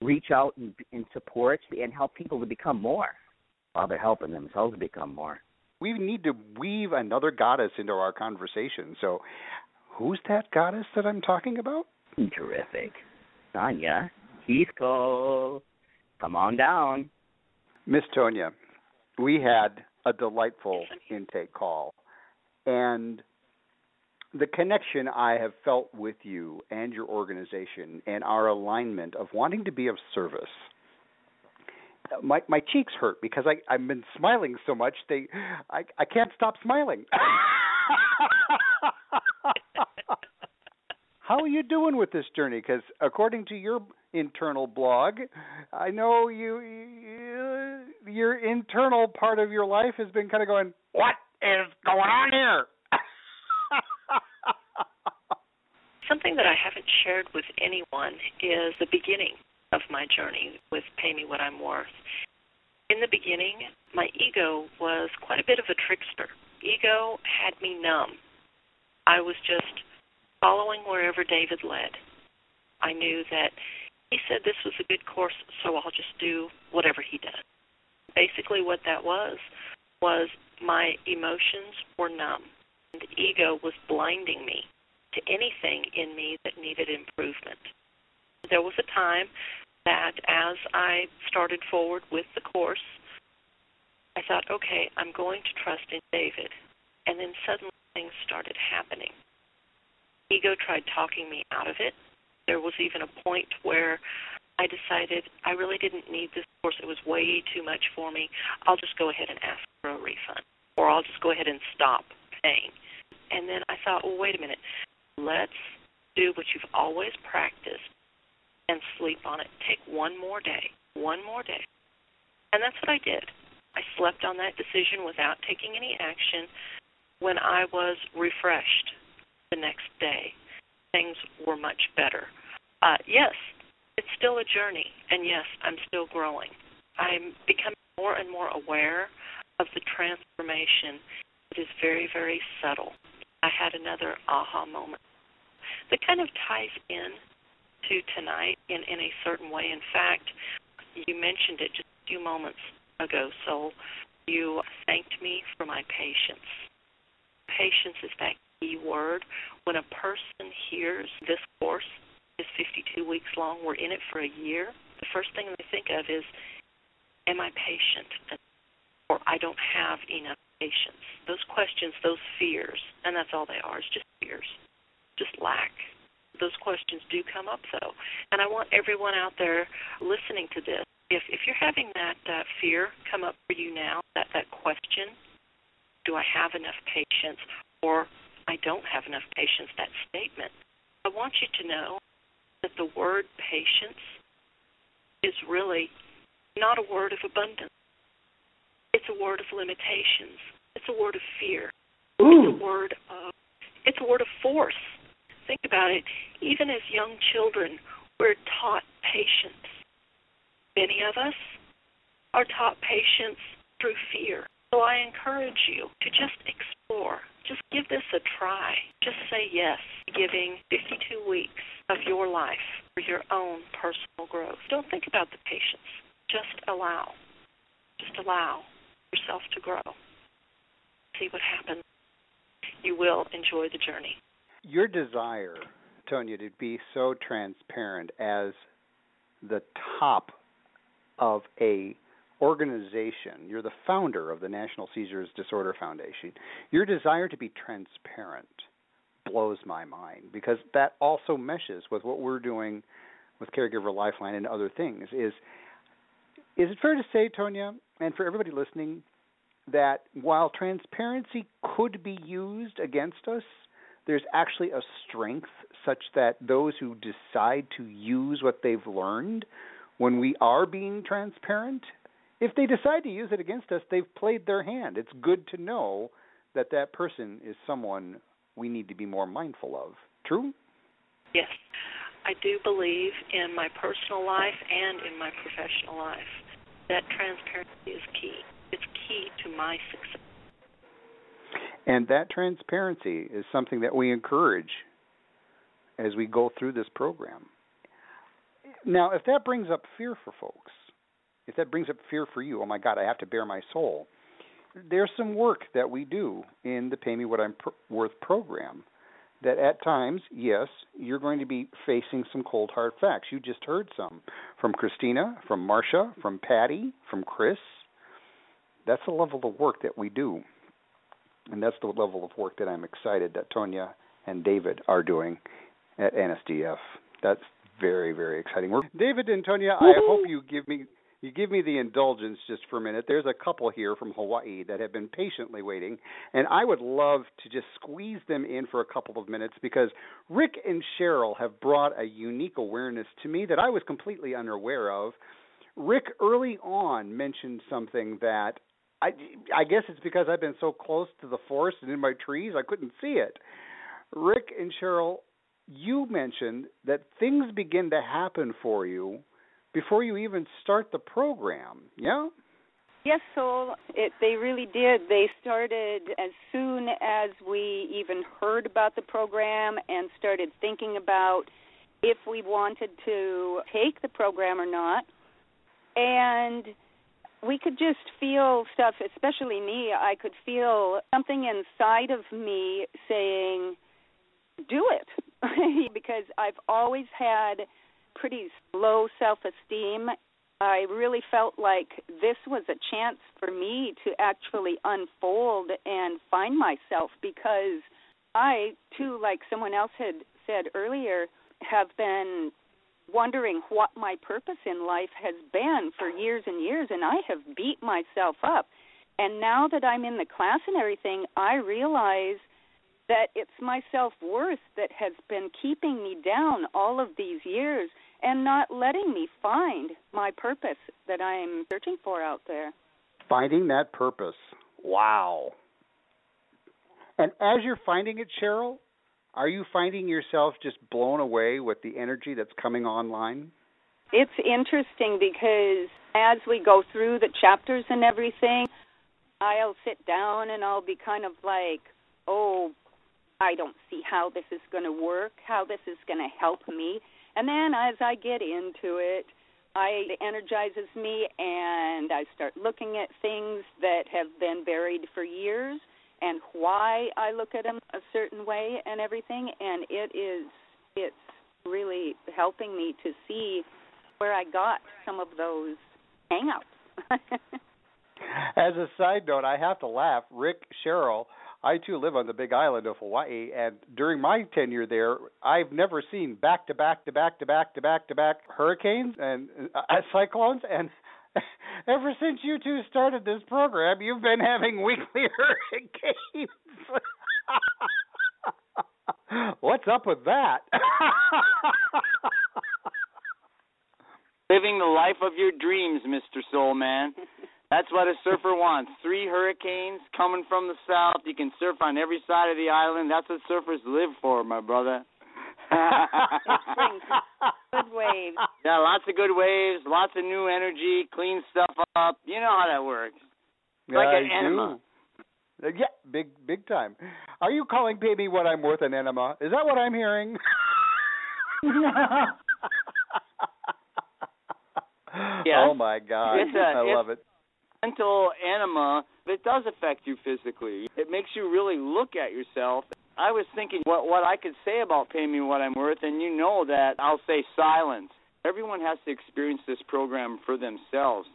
D: reach out and, and support and help people to become more while they're helping themselves become more
B: we need to weave another goddess into our conversation. So, who's that goddess that I'm talking about?
D: Terrific. Tonya Heathco. Come on down.
B: Miss Tonya, we had a delightful intake call. And the connection I have felt with you and your organization and our alignment of wanting to be of service my my cheeks hurt because I I've been smiling so much they I I can't stop smiling. How are you doing with this journey? Because according to your internal blog, I know you, you your internal part of your life has been kind of going, "What is going on here?"
E: Something that I haven't shared with anyone is the beginning of my journey with Pay Me What I'm Worth. In the beginning, my ego was quite a bit of a trickster. Ego had me numb. I was just following wherever David led. I knew that he said this was a good course, so I'll just do whatever he does. Basically, what that was was my emotions were numb. The ego was blinding me to anything in me that needed improvement. There was a time that as I started forward with the course, I thought, okay, I'm going to trust in David. And then suddenly things started happening. Ego tried talking me out of it. There was even a point where I decided I really didn't need this course. It was way too much for me. I'll just go ahead and ask for a refund, or I'll just go ahead and stop paying. And then I thought, well, wait a minute. Let's do what you've always practiced and sleep on it. Take one more day, one more day. And that's what I did. I slept on that decision without taking any action. When I was refreshed the next day, things were much better. Uh, yes, it's still a journey, and yes, I'm still growing. I'm becoming more and more aware of the transformation. It is very, very subtle. I had another aha moment that kind of ties in to tonight in, in a certain way. In fact, you mentioned it just a few moments ago, Soul. You thanked me for my patience. Patience is that key word. When a person hears this course is 52 weeks long, we're in it for a year, the first thing they think of is, Am I patient? Or I don't have enough patience. Those questions, those fears, and that's all they are, is just fears, just lack those questions do come up though. And i want everyone out there listening to this. If if you're having that fear come up for you now that that question do i have enough patience or i don't have enough patience that statement i want you to know that the word patience is really not a word of abundance. It's a word of limitations. It's a word of fear. Ooh. it's a word of it's a word of force think about it, even as young children, we're taught patience. Many of us are taught patience through fear. So I encourage you to just explore. Just give this a try. Just say yes, giving 52 weeks of your life for your own personal growth. Don't think about the patience. Just allow. Just allow yourself to grow. See what happens. You will enjoy the journey
B: your desire, Tonya, to be so transparent as the top of a organization, you're the founder of the National Seizures Disorder Foundation. Your desire to be transparent blows my mind because that also meshes with what we're doing with Caregiver Lifeline and other things. Is is it fair to say, Tonya, and for everybody listening, that while transparency could be used against us, there's actually a strength such that those who decide to use what they've learned when we are being transparent, if they decide to use it against us, they've played their hand. It's good to know that that person is someone we need to be more mindful of. True?
E: Yes. I do believe in my personal life and in my professional life that transparency is key. It's key to my success.
B: And that transparency is something that we encourage as we go through this program. Now, if that brings up fear for folks, if that brings up fear for you, oh my God, I have to bare my soul. There's some work that we do in the Pay Me What I'm Worth program that at times, yes, you're going to be facing some cold hard facts. You just heard some from Christina, from Marcia, from Patty, from Chris. That's the level of work that we do and that's the level of work that I'm excited that Tonya and David are doing at NSDF. That's very very exciting. We're, David and Tonya, I hope you give me you give me the indulgence just for a minute. There's a couple here from Hawaii that have been patiently waiting, and I would love to just squeeze them in for a couple of minutes because Rick and Cheryl have brought a unique awareness to me that I was completely unaware of. Rick early on mentioned something that I I guess it's because I've been so close to the forest and in my trees I couldn't see it. Rick and Cheryl, you mentioned that things begin to happen for you before you even start the program. Yeah?
L: Yes, so it they really did. They started as soon as we even heard about the program and started thinking about if we wanted to take the program or not. And we could just feel stuff, especially me, I could feel something inside of me saying, do it. because I've always had pretty low self esteem I really felt like this was a chance for me to actually unfold and find myself because I, too, like someone else had said earlier, have been wondering what my purpose in life has been for years and years, and I have beat myself up. And now that I'm in the class and everything, I realize that it's my self worth that has been keeping me down all of these years and not letting me find my purpose that I'm searching for out there.
B: Finding that purpose. Wow. And as you're finding it, Cheryl, are you finding yourself just blown away with the energy that's coming online?
L: It's interesting because as we go through the chapters and everything, I'll sit down and I'll be kind of like, oh, I don't see how this is going to work, how this is going to help me. And then as I get into it, I it energizes me and I start looking at things that have been buried for years and why I look at them a certain way and everything and it is it's really helping me to see where I got some of those hangups.
B: As a side note, I have to laugh. Rick Cheryl I too live on the Big Island of Hawaii, and during my tenure there, I've never seen back to back to back to back to back to back hurricanes and uh, cyclones. And ever since you two started this program, you've been having weekly hurricanes. What's up with that?
M: Living the life of your dreams, Mr. Soul Man. That's what a surfer wants. Three hurricanes coming from the south. You can surf on every side of the island. That's what surfers live for, my brother.
L: Good waves.
M: Yeah, lots of good waves, lots of new energy, clean stuff up. You know how that works.
B: Yeah,
M: like an
B: I
M: enema.
B: Do. Yeah, big big time. Are you calling pay me what I'm worth an enema? Is that what I'm hearing?
M: Yes.
B: Oh my god.
M: It's a-
B: I
M: it's-
B: love it.
M: mental enema, it does affect you physically. It makes you really look at yourself. I was thinking what what I could say about pay me what I'm worth, and you know that I'll say silence. Everyone has to experience this program for themselves.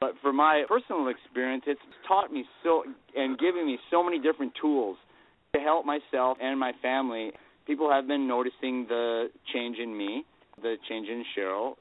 M: But for my personal experience, it's taught me so and given me so many different tools to help myself and my family. People have been noticing the change in me, the change in Cheryl.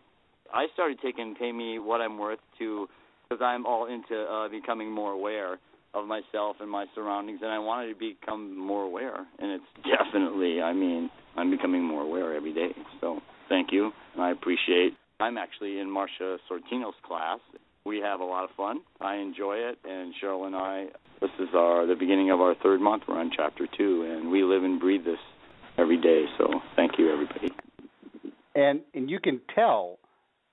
M: I started taking pay me what I'm worth to because I'm all into uh, becoming more aware of myself and my surroundings, and I wanted to become more aware. And it's definitely, I mean, I'm becoming more aware every day. So thank you, and I appreciate. I'm actually in Marcia Sortino's class. We have a lot of fun. I enjoy it, and Cheryl and I. This is our the beginning of our third month. We're on chapter two, and we live and breathe this every day. So thank you, everybody.
B: And and you can tell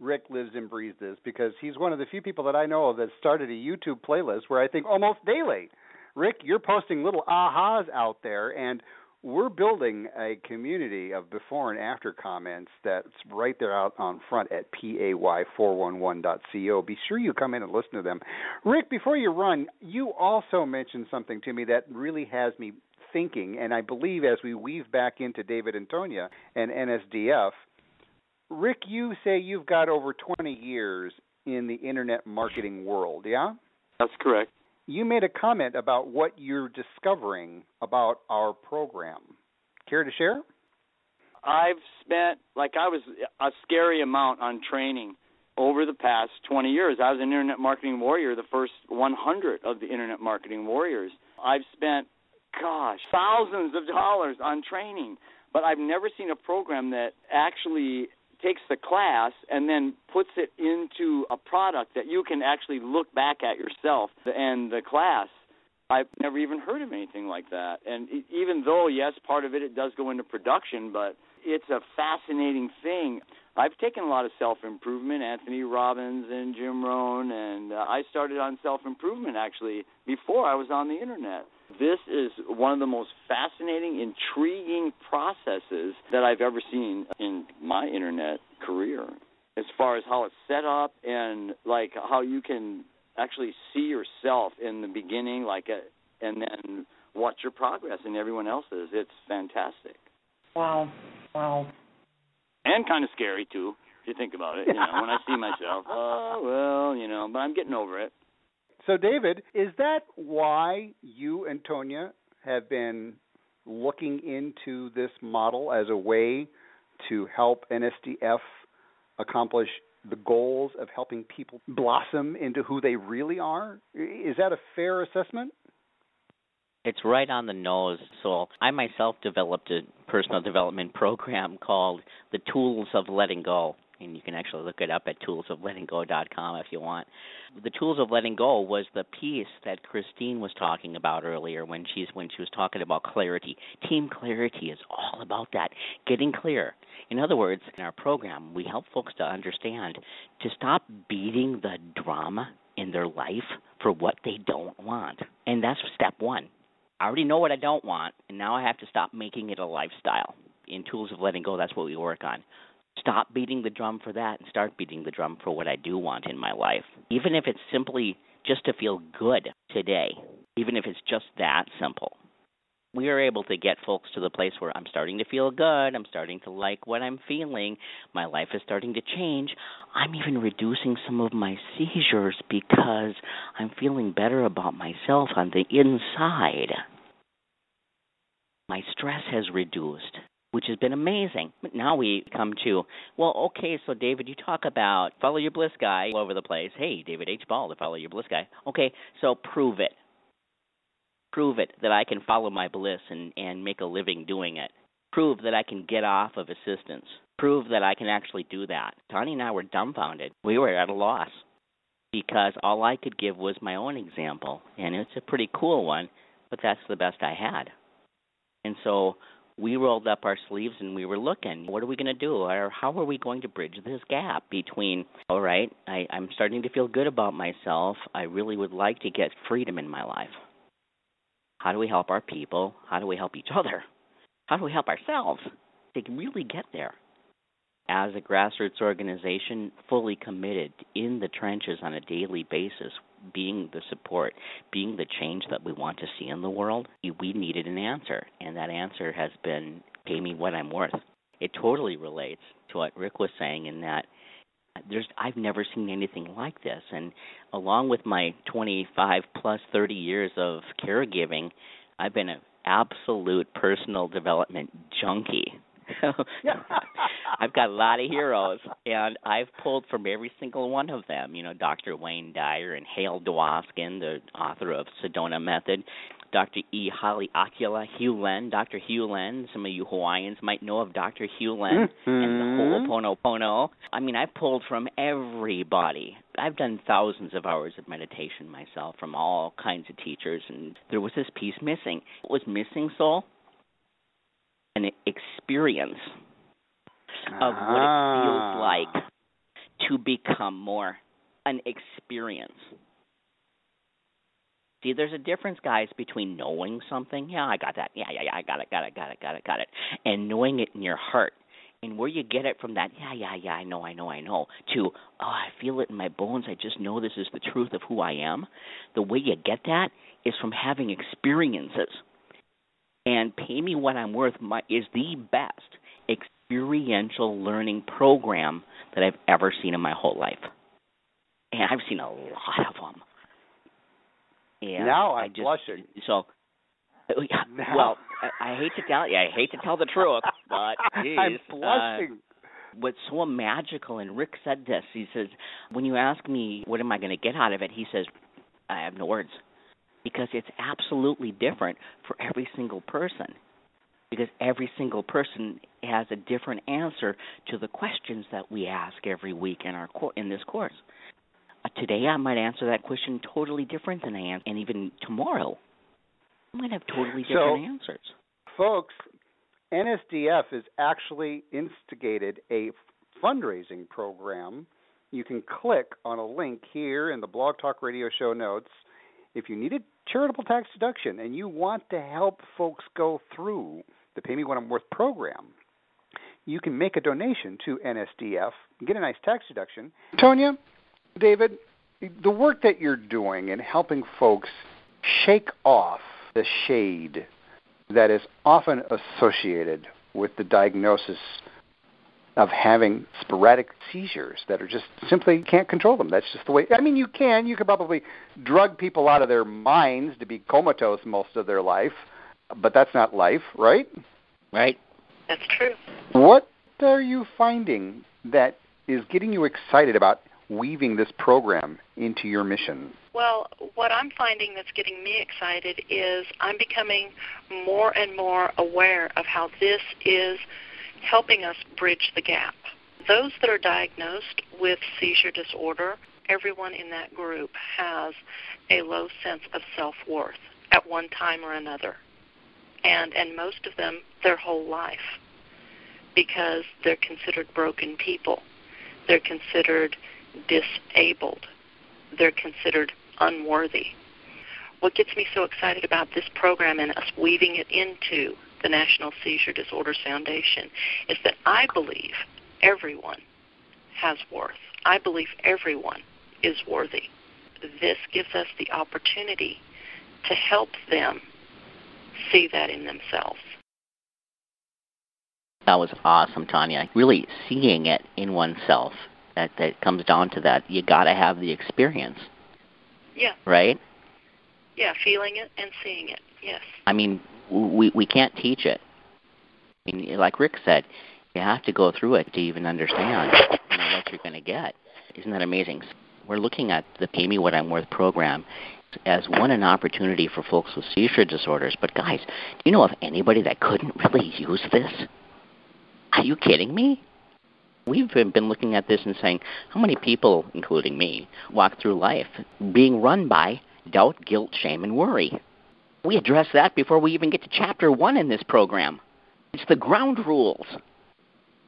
B: Rick lives and breathes this because he's one of the few people that I know of that started a YouTube playlist where I think almost daily, Rick, you're posting little ahas out there, and we're building a community of before and after comments that's right there out on front at pay411.co. Be sure you come in and listen to them. Rick, before you run, you also mentioned something to me that really has me thinking, and I believe as we weave back into David and Tonya and NSDF, Rick, you say you've got over 20 years in the internet marketing world, yeah?
M: That's correct.
B: You made a comment about what you're discovering about our program. Care to share?
M: I've spent like I was a scary amount on training over the past 20 years. I was an internet marketing warrior, the first 100 of the internet marketing warriors. I've spent gosh, thousands of dollars on training, but I've never seen a program that actually takes the class and then puts it into a product that you can actually look back at yourself and the class I've never even heard of anything like that. And even though yes, part of it it does go into production, but it's a fascinating thing. I've taken a lot of self improvement, Anthony Robbins and Jim Rohn, and uh, I started on self improvement actually before I was on the internet. This is one of the most fascinating, intriguing processes that I've ever seen in my internet career. As far as how it's set up and like how you can actually see yourself in the beginning, like, a, uh, and then watch your progress and everyone else's. It's fantastic.
J: Wow, wow.
M: And kind of scary too, if you think about it. You know, when I see myself, oh well, you know, but I'm getting over it.
B: So, David, is that why you and Tonya have been looking into this model as a way to help NSDF accomplish the goals of helping people blossom into who they really are? Is that a fair assessment?
N: It's right on the nose. So, I myself developed a personal development program called The Tools of Letting Go and you can actually look it up at toolsoflettinggo.com if you want. The tools of letting go was the piece that Christine was talking about earlier when she's when she was talking about clarity. Team clarity is all about that, getting clear. In other words, in our program, we help folks to understand to stop beating the drum in their life for what they don't want. And that's step 1. I already know what I don't want, and now I have to stop making it a lifestyle. In Tools of Letting Go, that's what we work on stop beating the drum for that and start beating the drum for what I do want in my life. Even if it's simply just to feel good today, even if it's just that simple. We are able to get folks to the place where I'm starting to feel good, I'm starting to like what I'm feeling, my life is starting to change. I'm even reducing some of my seizures because I'm feeling better about myself on the inside. My stress has reduced which has been amazing. But now we come to, well, okay, so David, you talk about follow your bliss guy all over the place. Hey, David H. Paul, the follow your bliss guy. Okay, so prove it. Prove it that I can follow my bliss and, and make a living doing it. Prove that I can get off of assistance. Prove that I can actually do that. Tony and I were dumbfounded. We were at a loss because all I could give was my own example, and it's a pretty cool one, but that's the best I had. And so we rolled up our sleeves and we were looking what are we going to do? Or how are we going to bridge this gap between all right I, i'm starting to feel good about myself. I really would like to get freedom in my life. How do we help our people? How do we help each other? How do we help ourselves to really get there? As a grassroots organization fully committed in the trenches on a daily basis being the support, being the change that we want to see in the world, we needed an answer. And that answer has been pay me what I'm worth. It totally relates to what Rick was saying in that there's I've never seen anything like this and along with my 25 plus 30 years of caregiving I've been an absolute personal development junkie I've got a lot of heroes, and I've pulled from every single one of them. You know, Dr. Wayne Dyer and Hale Dwoskin, the author of Sedona Method, Dr. E. Holly Akela, Hew Len, Dr. Hew Len. Some of you Hawaiians might know of Dr. Hew Len
B: mm-hmm.
N: and the Ho'oponopono. I mean, I've pulled from everybody. I've done thousands of hours of meditation myself from all kinds of teachers, and there was this piece missing. What was missing, Soul? An experience of what it feels
B: Ah.
N: like to become more an experience. See, there's a difference, guys, between knowing something. Yeah, I got that. Yeah, yeah, yeah, I got it, got it, got it, got it, got it. And knowing it in your heart. And where you get it from that, yeah, yeah, yeah, I know, I know, I know, to, oh, I feel it in my bones. I just know this is the truth of who I am. The way you get that is from having experiences. And Pay Me What I'm Worth my, is the best experiential learning program that I've ever seen in my whole life. And I've seen a lot of them. And
B: now
N: I
B: I'm
N: just,
B: blushing.
N: So, uh, yeah,
B: Now-
N: well, I, I hate to tell you, I hate to tell the truth, but geez,
B: I'm
N: uh,
B: blushing.
N: what's so magical, and Rick said this. He says, when you ask me what am I going to get out of it, he says, I have no words, because it's absolutely different for every single person.
O: because every single person has a different answer to the questions that we ask every week in our in this course. Uh, today, I might answer that question totally different than I am, and even tomorrow, I might have totally different
B: so,
O: answers.
B: Folks, NSDF has actually instigated a fundraising program. You can click on a link here in the Blog Talk Radio show notes. If you need a charitable tax deduction and you want to help folks go through the Pay Me What I'm Worth program, you can make a donation to NSDF get a nice tax deduction. Tonya, David, the work that you're doing in helping folks shake off the shade that is often associated with the diagnosis of having sporadic seizures that are just simply can't control them. That's just the way. I mean, you can. You could probably drug people out of their minds to be comatose most of their life, but that's not life, right?
O: Right.
E: That's true.
B: What are you finding that is getting you excited about weaving this program into your mission?
E: Well, what I'm finding that's getting me excited is I'm becoming more and more aware of how this is helping us bridge the gap. Those that are diagnosed with seizure disorder, everyone in that group has a low sense of self-worth at one time or another. And and most of them their whole life because they're considered broken people. They're considered disabled. They're considered unworthy. What gets me so excited about this program and us weaving it into the National Seizure Disorders Foundation is that I believe everyone has worth. I believe everyone is worthy. This gives us the opportunity to help them see that in themselves.
O: That was awesome, Tonya. Really seeing it in oneself. That that comes down to that. You got to have the experience.
E: Yeah.
O: Right?
E: Yeah, feeling it and seeing it. Yes.
O: I mean, we we can't teach it. I mean, like Rick said, you have to go through it to even understand you know, what you're going to get. Isn't that amazing? We're looking at the Pay Me What I'm Worth program as one an opportunity for folks with seizure disorders. But guys, do you know of anybody that couldn't really use this? Are you kidding me? We've been looking at this and saying, how many people, including me, walk through life being run by doubt, guilt, shame, and worry? We address that before we even get to chapter one in this program. It's the ground rules.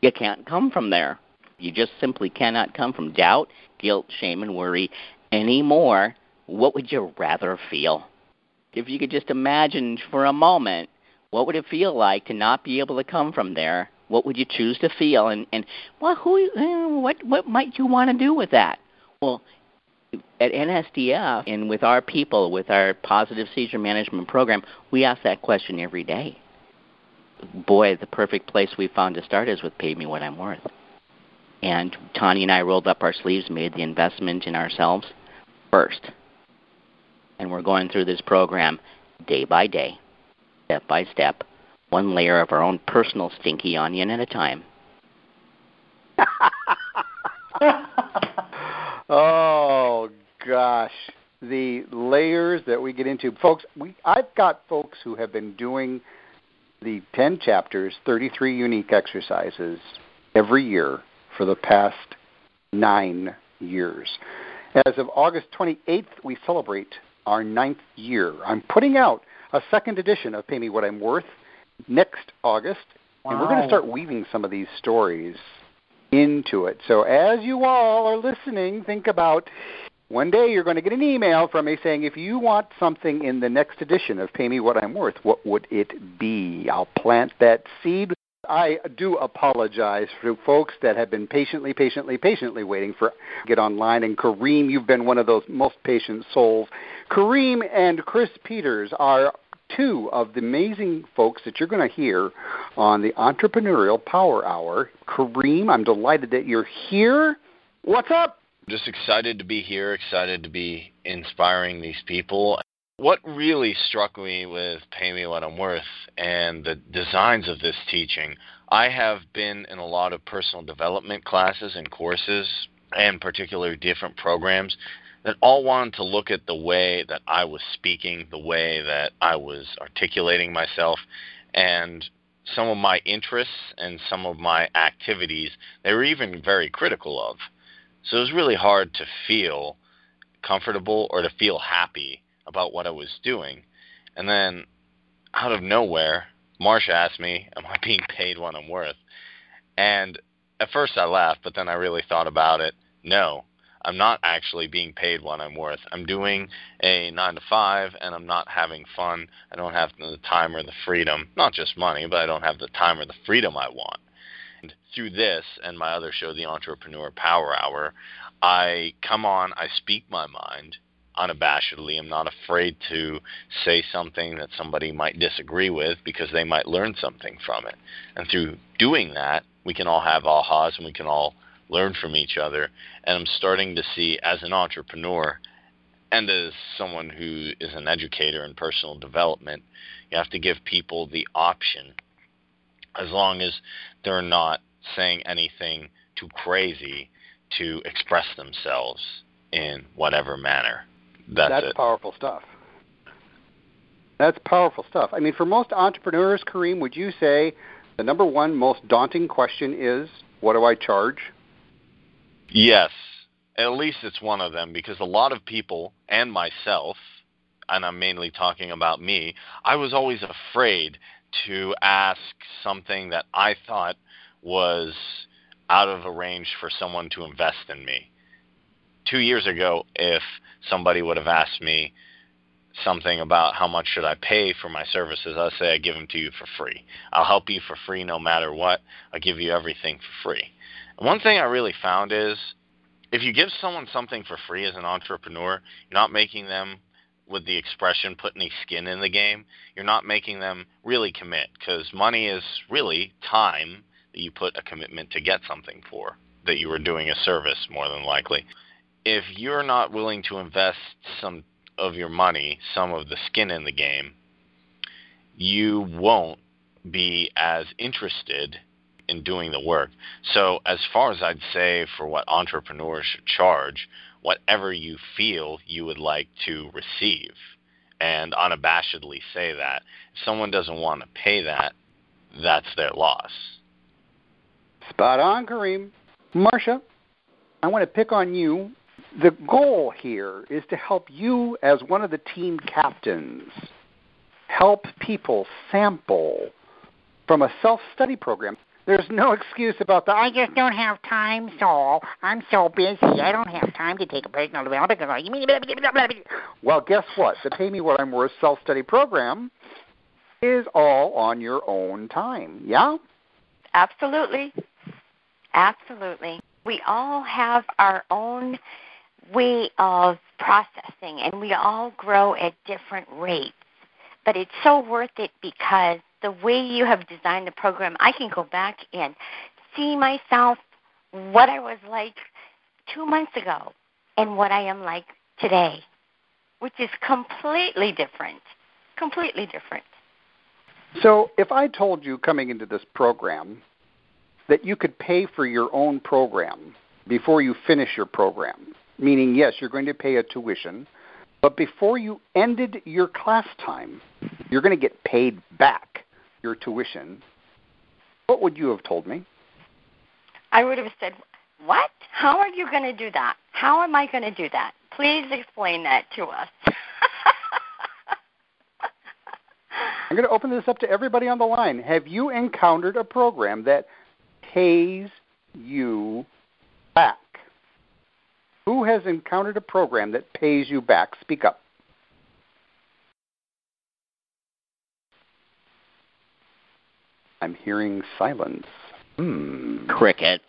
O: You can't come from there. You just simply cannot come from doubt, guilt, shame, and worry anymore. What would you rather feel? If you could just imagine for a moment, what would it feel like to not be able to come from there what would you choose to feel? And and well, who eh, what what might you want to do with that? Well, at NSDF and with our people, with our positive seizure management program, we ask that question every day. Boy, the perfect place we found to start is with Pay Me What I'm Worth. And Tonya and I rolled up our sleeves, made the investment in ourselves first. And we're going through this program day by day, step by step, one layer of our own personal stinky onion at a time.
B: oh gosh, the layers that we get into, folks. We I've got folks who have been doing the 10 chapters, 33 unique exercises every year for the past 9 years. As of August 28th, we celebrate our ninth year. I'm putting out a second edition of Pay Me What I'm Worth next August, wow. and we're going to start weaving some of these stories into it. So as you all are listening, think about one day you're going to get an email from me saying, if you want something in the next edition of Pay Me What I'm Worth, what would it be? I'll plant that seed. I do apologize for folks that have been patiently, patiently, patiently waiting for get online. And Kareem, you've been one of those most patient souls. Kareem and Chris Peters are two of the amazing folks that you're going to hear on the Entrepreneurial Power Hour. Kareem, I'm delighted that you're here. What's up?
P: Just excited to be here, excited to be inspiring these people. What really struck me with Pay Me What I'm Worth and the designs of this teaching, I have been in a lot of personal development classes and courses, and particularly different programs that all wanted to look at the way that I was speaking, the way that I was articulating myself, and some of my interests and some of my activities they were even very critical of. So it was really hard to feel comfortable or to feel happy about what I was doing. And then out of nowhere, Marcia asked me, Am I being paid what I'm worth? And at first I laughed, but then I really thought about it. No, I'm not actually being paid what I'm worth. I'm doing a nine to five, and I'm not having fun. I don't have the time or the freedom, not just money, but I don't have the time or the freedom I want. And through this and my other show, the Entrepreneur Power Hour, I come on, I speak my mind unabashedly. I'm not afraid to say something that somebody might disagree with because they might learn something from it. And through doing that, we can all have ahas and we can all learn from each other. And I'm starting to see, as an entrepreneur and as someone who is an educator in personal development, you have to give people the option, as long as they're not saying anything too crazy, to express themselves in whatever manner. That's,
B: That's powerful stuff. That's powerful stuff. I mean, for most entrepreneurs, Kareem, would you say the number one most daunting question is, what do I charge?
P: Yes, at least it's one of them because a lot of people and myself, and I'm mainly talking about me, I was always afraid to ask something that I thought was out of a range for someone to invest in me. Two years ago, if somebody would have asked me something about how much should I pay for my services, I'd say I give them to you for free. I'll help you for free no matter what. I'll give you everything for free. One thing I really found is if you give someone something for free as an entrepreneur, you're not making them with the expression put any skin in the game. You're not making them really commit because money is really time that you put a commitment to get something for that you are doing a service more than likely. If you're not willing to invest some of your money, some of the skin in the game, you won't be as interested in doing the work. So, as far as I'd say for what entrepreneurs should charge, whatever you feel you would like to receive, and unabashedly say that. If someone doesn't want to pay that, that's their loss.
B: Spot on, Kareem. Marcia, I want to pick on you. The goal here is to help you, as one of the team captains, help people sample from a self study program. There's no excuse about the I just don't have time, so I'm so busy. I don't have time to take a personal development. Well, guess what? The Pay Me What I'm Worth self study program is all on your own time. Yeah?
G: Absolutely. Absolutely. We all have our own way of processing and we all grow at different rates. But it's so worth it because the way you have designed the program, I can go back and see myself what I was like two months ago and what I am like today, which is completely different. Completely different.
B: So, if I told you coming into this program that you could pay for your own program before you finish your program, meaning, yes, you're going to pay a tuition, but before you ended your class time, you're going to get paid back your tuition, what would you have told me?
G: I would have said, What? How are you going to do that? How am I going to do that? Please explain that to us.
B: I'm going to open this up to everybody on the line. Have you encountered a program that pays you back? Who has encountered a program that pays you back? Speak up. I'm hearing silence. Hmm.
N: Crickets.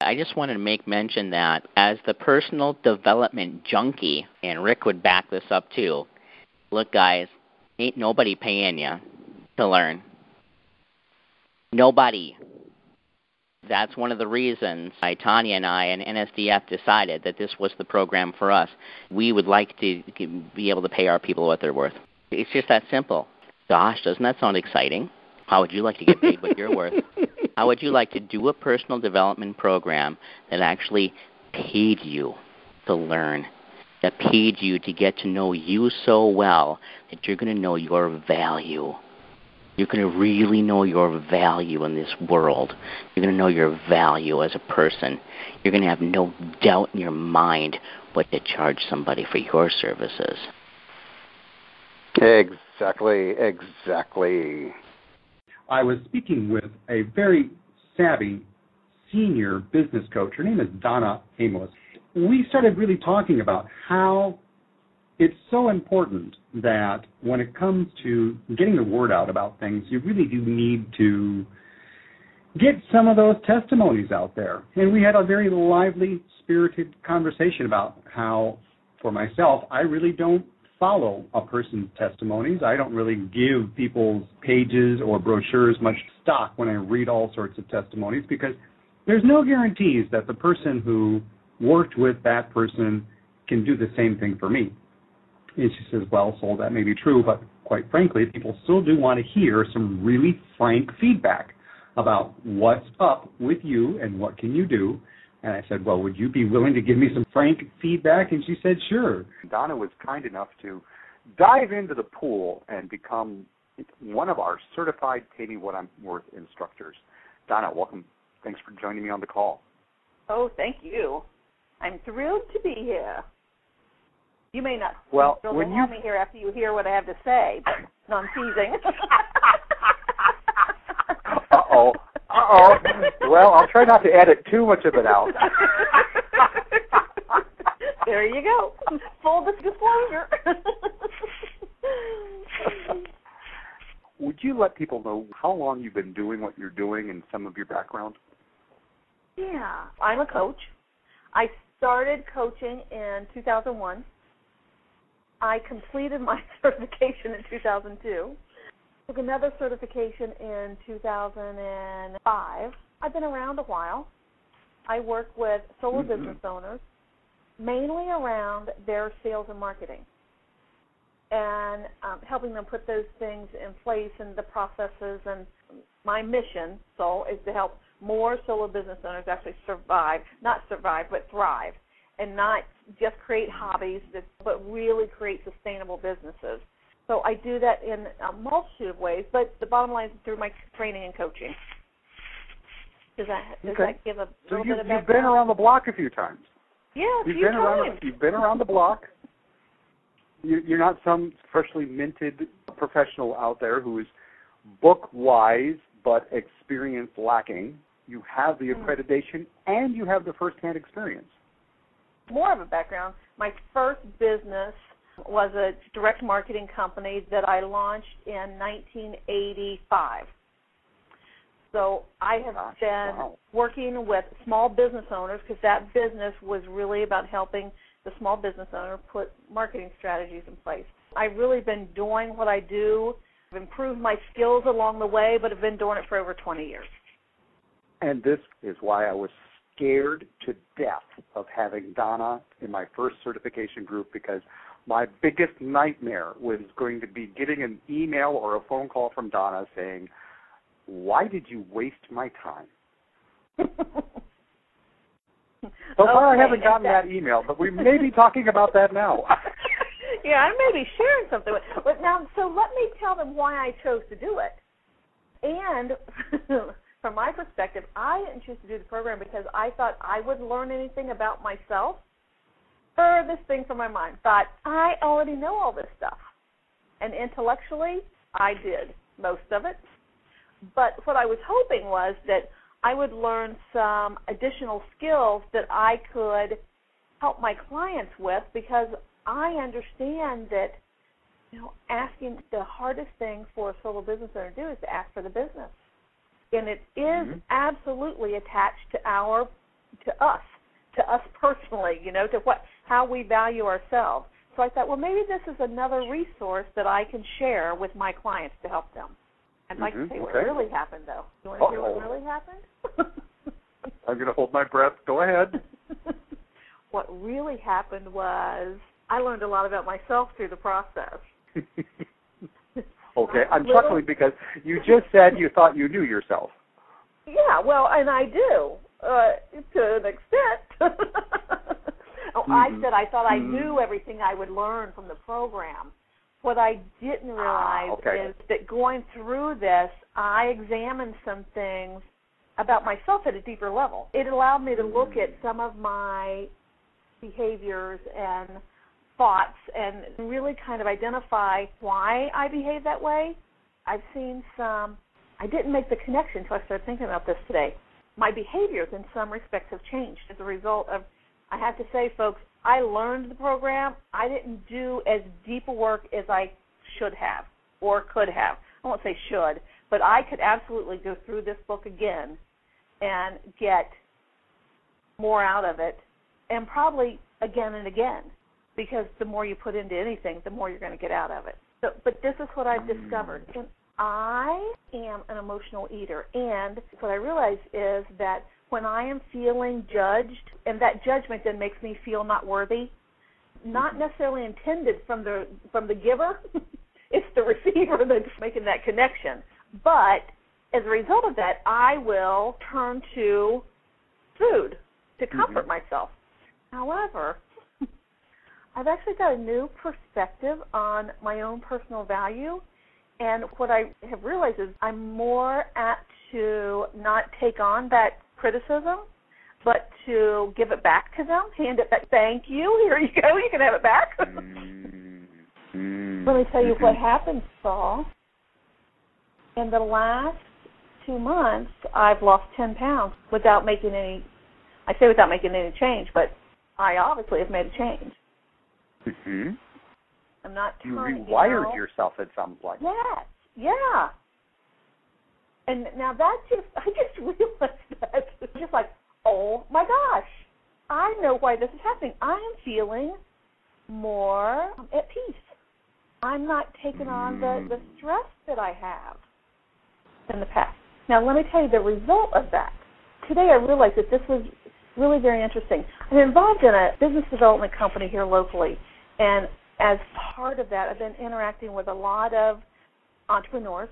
N: I just wanted to make mention that as the personal development junkie, and Rick would back this up too. Look, guys, ain't nobody paying you to learn. Nobody. That's one of the reasons I, Tonya and I and NSDF decided that this was the program for us. We would like to be able to pay our people what they're worth. It's just that simple. Gosh, doesn't that sound exciting? How would you like to get paid what you're worth? How would you like to do a personal development program that actually paid you to learn, that paid you to get to know you so well that you're going to know your value? You're going to really know your value in this world. You're going to know your value as a person. You're going to have no doubt in your mind what to charge somebody for your services.
A: Exactly, exactly.
Q: I was speaking with a very savvy senior business coach. Her name is Donna Amos. We started really talking about how it's so important that when it comes to getting the word out about things, you really do need to get some of those testimonies out there. And we had a very lively, spirited conversation about how, for myself, I really don't follow a person's testimonies. I don't really give people's pages or brochures much stock when I read all sorts of testimonies because there's no guarantees that the person who worked with that person can do the same thing for me. And she says, well, so that may be true, but quite frankly, people still do want to hear some really frank feedback about what's up with you and what can you do. And I said, well, would you be willing to give me some frank feedback? And she said, sure.
A: Donna was kind enough to dive into the pool and become one of our certified Pay Me What I'm Worth instructors. Donna, welcome. Thanks for joining me on the call.
R: Oh, thank you. I'm thrilled to be here. You may not
A: well,
R: still
A: when
R: have me here after you hear what I have to say, but no, I'm teasing.
A: uh oh. Uh oh. Well, I'll try not to edit too much of it out.
R: there you go. Full disclosure.
A: Would you let people know how long you've been doing what you're doing and some of your background?
R: Yeah, I'm a coach. I started coaching in 2001 I completed my certification in 2002. Took another certification in 2005. I've been around a while. I work with solo mm-hmm. business owners, mainly around their sales and marketing, and um, helping them put those things in place and the processes. And my mission, so, is to help more solo business owners actually survive, not survive, but thrive and not just create hobbies, but really create sustainable businesses. So I do that in a multitude of ways, but the bottom line is through my training and coaching. Does that does
A: okay.
R: that give a
A: so
R: little
A: you,
R: bit of
A: You've been around the block a few times.
R: Yeah, a
A: you've
R: few
A: been
R: times.
A: around. You've been around the block. You, you're not some freshly minted professional out there who is book wise but experience lacking. You have the
R: Mm.
A: accreditation and you have the first hand experience
R: more of a background, my first business was a direct marketing company that I launched in 1985. So I have
A: Gosh,
R: been
A: wow.
R: working with small business owners because that business was really about helping the small business owner put marketing strategies in place. I've really been doing what I do. I've improved my skills along the way, but I've been doing it for over 20 years.
A: And this is why I was scared to death of having Donna in my first certification group because my biggest nightmare was going to be getting an email or a phone call from Donna saying, Why did you waste my time? So far,
R: okay,
A: I haven't gotten
R: that,
A: that email, but we may be talking about that now.
R: yeah, I may be sharing something. With, but now, so let me tell them why I chose to do it. And from my perspective, I didn't choose to do the program because I thought I wouldn't learn anything about myself. Furthest thing from my mind. Thought I already know all this stuff, and intellectually, I did most of it. But what I was hoping was that I would learn some additional skills that I could help my clients with because I understand that you know asking the hardest thing for a solo business owner to do is to ask for the business and it is
A: mm-hmm.
R: absolutely attached to our to us to us personally you know to what how we value ourselves so i thought well maybe this is another resource that i can share with my clients to help them i'd like
A: mm-hmm.
R: to say
A: okay.
R: what really happened though you want to hear what really happened
A: i'm going to hold my breath go ahead
R: what really happened was i learned a lot about myself through the process
A: Okay, I'm chuckling because you just said you thought you knew yourself.
R: Yeah, well, and I do uh, to an extent. Oh,
A: mm-hmm.
R: I said I thought I
A: mm-hmm.
R: knew everything I would learn from the program, What I didn't realize
A: Ah, okay.
R: is that going through this, I examined some things about myself at a deeper level. It allowed me to look at some of my behaviors and thoughts and really kind of identify why I behave that way. I've seen some, I didn't make the connection until I started thinking about this today. My behaviors in some respects have changed as a result of, I have to say, folks, I learned the program. I didn't do as deep a work as I should have or could have. I won't say should, but I could absolutely go through this book again and get more out of it and probably again and again because the more you put into anything, the more you're going to get out of it. So, but this is what I've discovered. Mm. And I am an emotional eater, and what I realize is that when I am feeling judged, and that judgment then makes me feel not worthy, not mm-hmm. necessarily intended from the from the giver, it's the receiver that's making that connection. But as a result of that, I will turn to food to mm-hmm. comfort myself. However, I've actually got a new perspective on my own personal value. And what I have realized is I'm more apt to not take on that criticism, but to give it back to them, hand it back. Thank you. Here you go. You can have it back. Let me tell you what happened, Soul. In the last two months, I've lost 10 pounds without making any, I say without making any change, but I obviously have made a change.
A: hmm
R: I'm not
A: You
R: turning.
A: rewired yourself, it sounds like.
R: Yes, yeah. And now that just, I just realized that. It's just like, oh my gosh, I know why this is happening. I am feeling more at peace. I'm not taking on the, the mm. stress that I have in the past. Now, let me tell you the result of that. Today I realized that this was really very interesting. I'm involved in a business development company here locally, and as part of that, I've been interacting with a lot of entrepreneurs.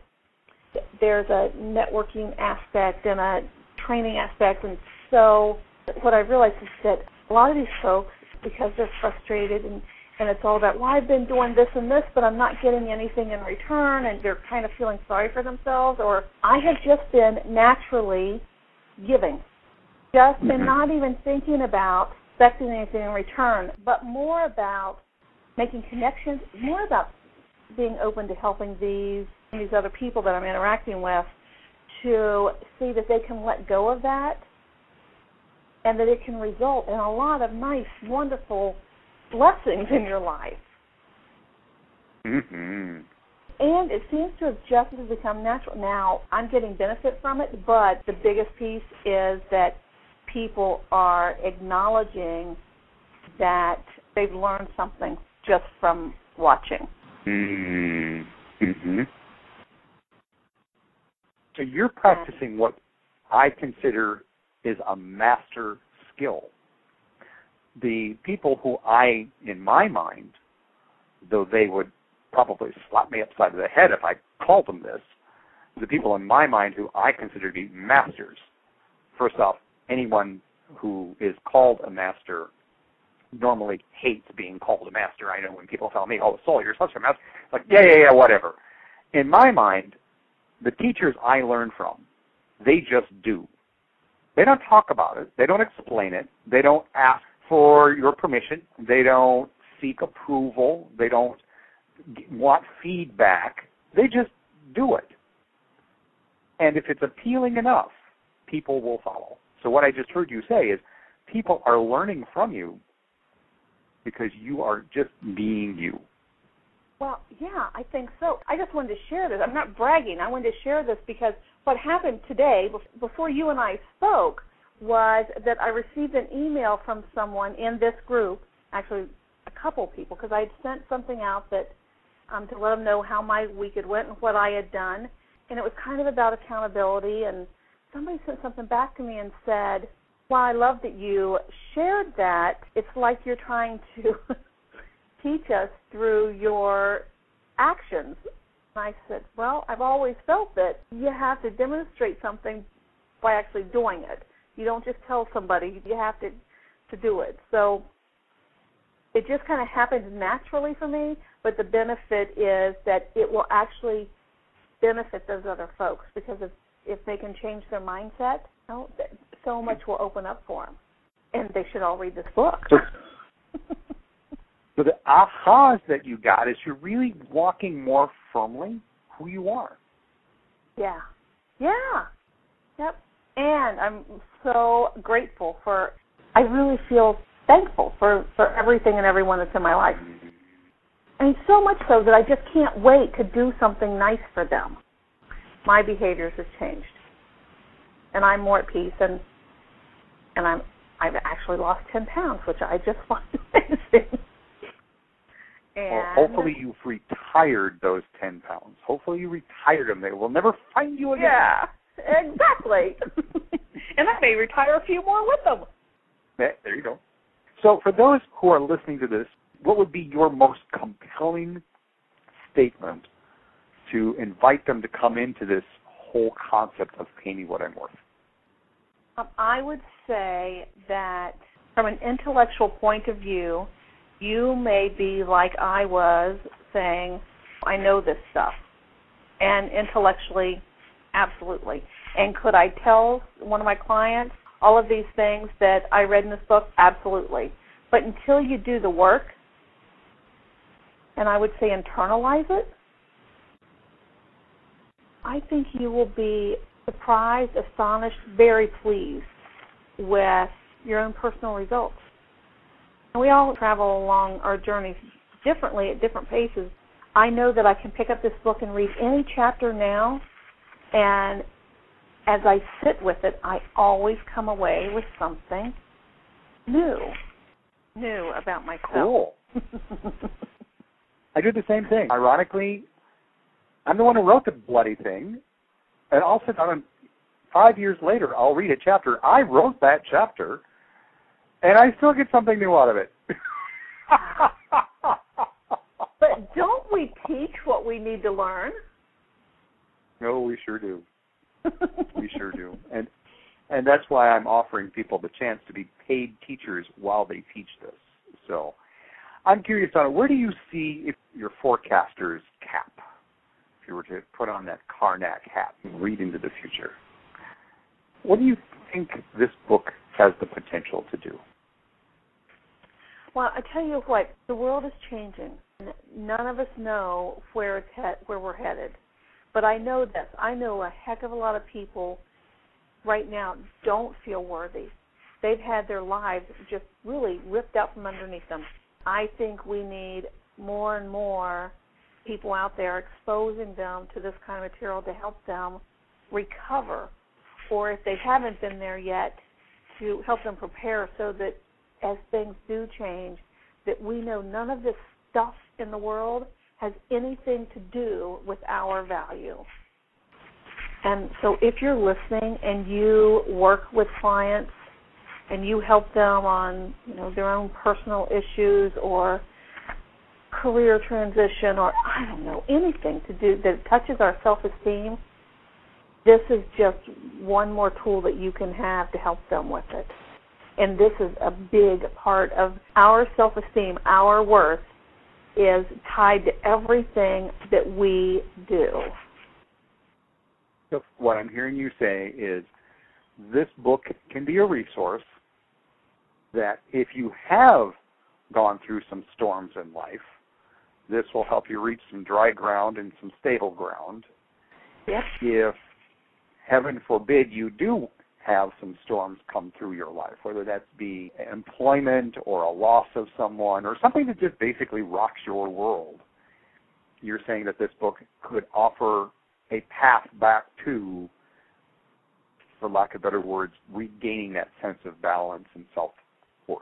R: There's a networking aspect and a training aspect, and so what I realized is that a lot of these folks, because they're frustrated and and it's all about, well, I've been doing this and this, but I'm not getting anything in return, and they're kind of feeling sorry for themselves, or I have just been naturally giving, just and mm-hmm. not even thinking about expecting anything in return, but more about making connections, more about being open to helping these these other people that I'm interacting with to see that they can let go of that and that it can result in a lot of nice, wonderful blessings in your life.
A: hmm
R: And it seems to have just become natural. Now, I'm getting benefit from it, but the biggest piece is that people are acknowledging that they've learned something just from watching.
A: Mm-hmm. So you're practicing what I consider is a master skill. The people who I, in my mind, though they would probably slap me upside the head if I called them this, the people in my mind who I consider to be masters. First off, anyone who is called a master normally hates being called a master. I know when people tell me, "Oh, Soul, you're such a master," it's like, yeah, yeah, yeah, whatever. In my mind, the teachers I learn from, they just do. They don't talk about it. They don't explain it. They don't ask for your permission. They don't seek approval. They don't want feedback. They just do it. And if it's appealing enough, people will follow. So what I just heard you say is people are learning from you because you are just being you.
R: Well, yeah, I think so. I just wanted to share this. I'm not bragging. I wanted to share this because what happened today, bef- before you and I spoke, was that I received an email from someone in this group, actually a couple people, because I had sent something out that um, to let them know how my week had went and what I had done, and it was kind of about accountability. And somebody sent something back to me and said, "Well, I love that you shared that. It's like you're trying to." teach us through your actions. And I said, Well, I've always felt that you have to demonstrate something by actually doing it. You don't just tell somebody, you have to to do it. So it just kind of happened naturally for me, but the benefit is that it will actually benefit those other folks because if if they can change their mindset, you know, so much will open up for them, and they should all read this book.
A: So, the ahas that you got is you're really walking more firmly who you are.
R: Yeah, yeah, yep. And I'm so grateful for. I really feel thankful for for everything and everyone that's in my life. And so much so that I just can't wait to do something nice for them. My behaviors have changed. And I'm more at peace and and I'm I've actually lost ten pounds, which I just find amazing. And
A: well, hopefully you've retired those ten pounds. Hopefully you retired them. They will never find you again.
R: Yeah, exactly. and I may retire a few more with them.
A: Yeah, there you go. So for those who are listening to this, what would be your most compelling statement to invite them to come into this whole concept of pay me what I'm worth?
R: Um, I would say that from an intellectual point of view, you may be like I was saying, I know this stuff. And intellectually, absolutely. And could I tell one of my clients all of these things that I read in this book? Absolutely. But until you do the work, and I would say internalize it, I think you will be surprised, astonished, very pleased with your own personal results. We all travel along our journeys differently at different paces. I know that I can pick up this book and read any chapter now, and as I sit with it, I always come away with something new, new about myself.
A: Cool. I do the same thing. Ironically, I'm the one who wrote the bloody thing, and I'll sit down and five years later, I'll read a chapter. I wrote that chapter, and I still get something new out of it.
R: but don't we teach what we need to learn?
A: No, we sure do. we sure do. And and that's why I'm offering people the chance to be paid teachers while they teach this. So I'm curious on where do you see if your forecaster's cap? If you were to put on that Carnac hat and read into the future, what do you think this book has the potential to do?
R: Well, I tell you what, the world is changing. None of us know where it's he- where we're headed, but I know this. I know a heck of a lot of people right now don't feel worthy. They've had their lives just really ripped out from underneath them. I think we need more and more people out there exposing them to this kind of material to help them recover, or if they haven't been there yet, to help them prepare so that as things do change, that we know none of this stuff in the world has anything to do with our value. And so if you're listening and you work with clients and you help them on, you know, their own personal issues or career transition or I don't know, anything to do that touches our self-esteem, this is just one more tool that you can have to help them with it. And this is a big part of our self-esteem, our worth is tied to everything that we do.
A: So what I'm hearing you say is this book can be a resource that if you have gone through some storms in life, this will help you reach some dry ground and some stable ground.
R: Yes.
A: If heaven forbid you do have some storms come through your life, whether that be employment or a loss of someone or something that just basically rocks your world, you're saying that this book could offer a path back to, for lack of better words, regaining that sense of balance and self worth.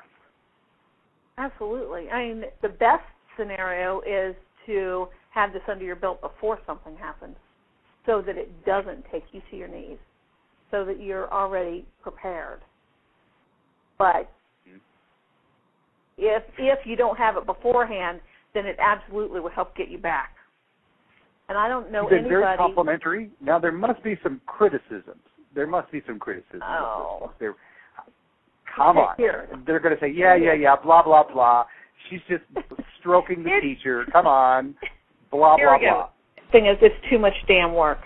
R: Absolutely. I mean, the best scenario is to have this under your belt before something happens so that it doesn't take you to your knees, so that you're already prepared. But if if you don't have it beforehand, then it absolutely will help get you back. And I don't know
A: You've
R: anybody.
A: very complimentary. Now there must be some criticisms. There must be some criticisms.
R: Oh.
A: There, come on.
R: Here.
A: They're going to say, yeah, yeah, yeah, blah blah blah. She's just stroking the teacher. Come on. Blah blah blah.
R: Thing is, it's too much damn work.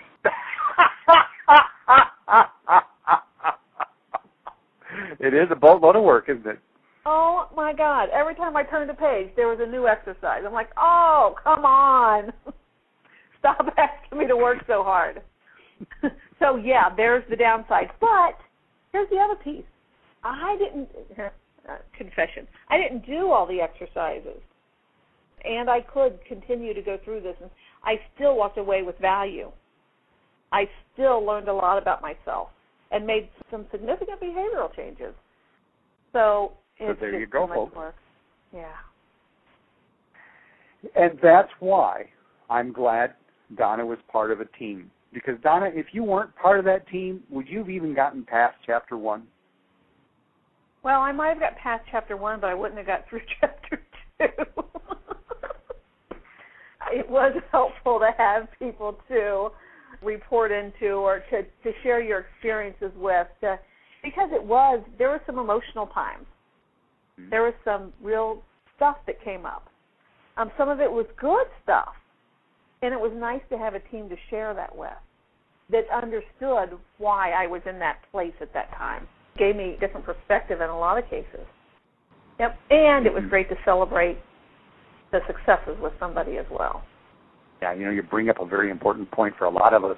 A: It is a boatload of work, isn't it?
R: Oh my God! Every time I turned a page, there was a new exercise. I'm like, oh, come on! Stop asking me to work so hard. so yeah, there's the downside. But here's the other piece. I didn't uh, confession. I didn't do all the exercises, and I could continue to go through this, and I still walked away with value. I still learned a lot about myself and made some significant behavioral changes. So
A: So there you go, folks.
R: work. Yeah.
A: And that's why I'm glad Donna was part of a team. Because Donna, if you weren't part of that team, would you have even gotten past chapter one?
R: Well, I might have got past chapter one, but I wouldn't have got through chapter two. it was helpful to have people to report into or to to share your experiences with, to, because it was there were some emotional times. Mm-hmm. There was some real stuff that came up. Um, some of it was good stuff, and it was nice to have a team to share that with that understood why I was in that place at that time. Gave me a different perspective in a lot of cases. Yep, and it was mm-hmm. great to celebrate the successes with somebody as well.
A: Yeah, you know, you bring up a very important point for a lot of us.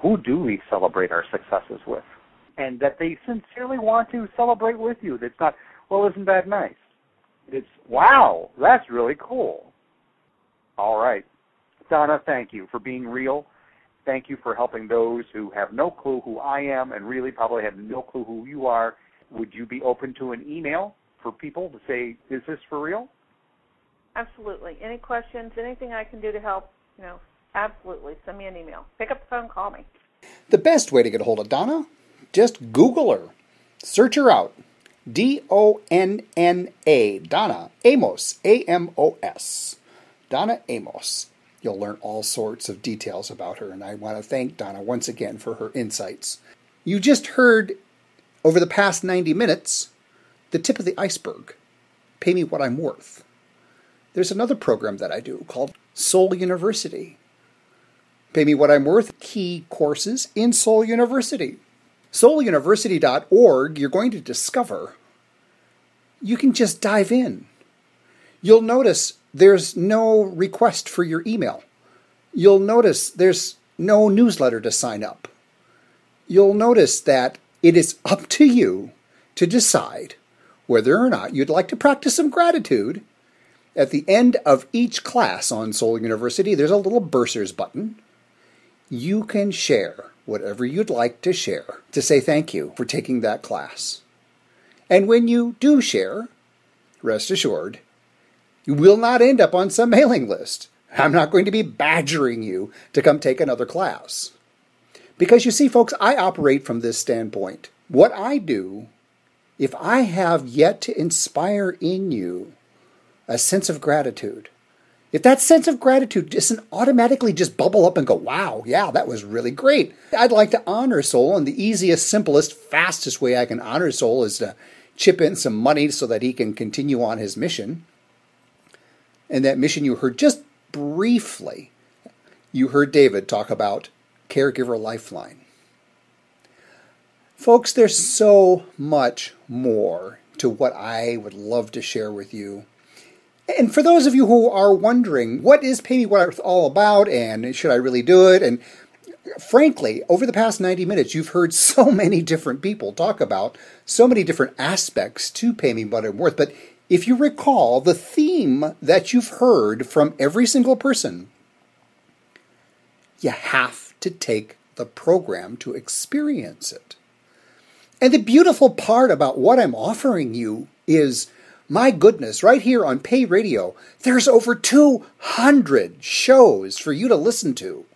A: Who do we celebrate our successes with? And that they sincerely want to celebrate with you. That's not, well, isn't that nice? It's, wow, that's really cool. All right. Donna, thank you for being real. Thank you for helping those who have no clue who I am and really probably have no clue who you are. Would you be open to an email for people to say, is this for real?
R: Absolutely. Any questions, anything I can do to help, you know, absolutely. Send me an email. Pick up the phone, call me.
B: The best way to get a hold of Donna? Just Google her. Search her out. D O N N A. Donna Amos. A M O S. Donna Amos. You'll learn all sorts of details about her, and I want to thank Donna once again for her insights. You just heard over the past 90 minutes the tip of the iceberg. Pay me what I'm worth. There's another program that I do called Soul University. Pay me what I'm worth key courses in Soul University. SoulUniversity.org, you're going to discover you can just dive in. You'll notice there's no request for your email. You'll notice there's no newsletter to sign up. You'll notice that it is up to you to decide whether or not you'd like to practice some gratitude. At the end of each class on Soul University, there's a little bursars button. You can share whatever you'd like to share to say thank you for taking that class. And when you do share, rest assured, you will not end up on some mailing list. I'm not going to be badgering you to come take another class. Because you see, folks, I operate from this standpoint. What I do, if I have yet to inspire in you a sense of gratitude, if that sense of gratitude doesn't automatically just bubble up and go, wow, yeah, that was really great. I'd like to honor Soul, and the easiest, simplest, fastest way I can honor Soul is to chip in some money so that he can continue on his mission. And that mission you heard just briefly, you heard David talk about Caregiver Lifeline. Folks, there's so much more to what I would love to share with you. And for those of you who are wondering, what is Pay Me What All About and should I really do it? And frankly, over the past 90 minutes, you've heard so many different people talk about so many different aspects to Pay Me What Worth. But if you recall, the theme that you've heard from every single person, you have to take the program to experience it. And the beautiful part about what I'm offering you is my goodness, right here on Pay Radio, there's over 200 shows for you to listen to.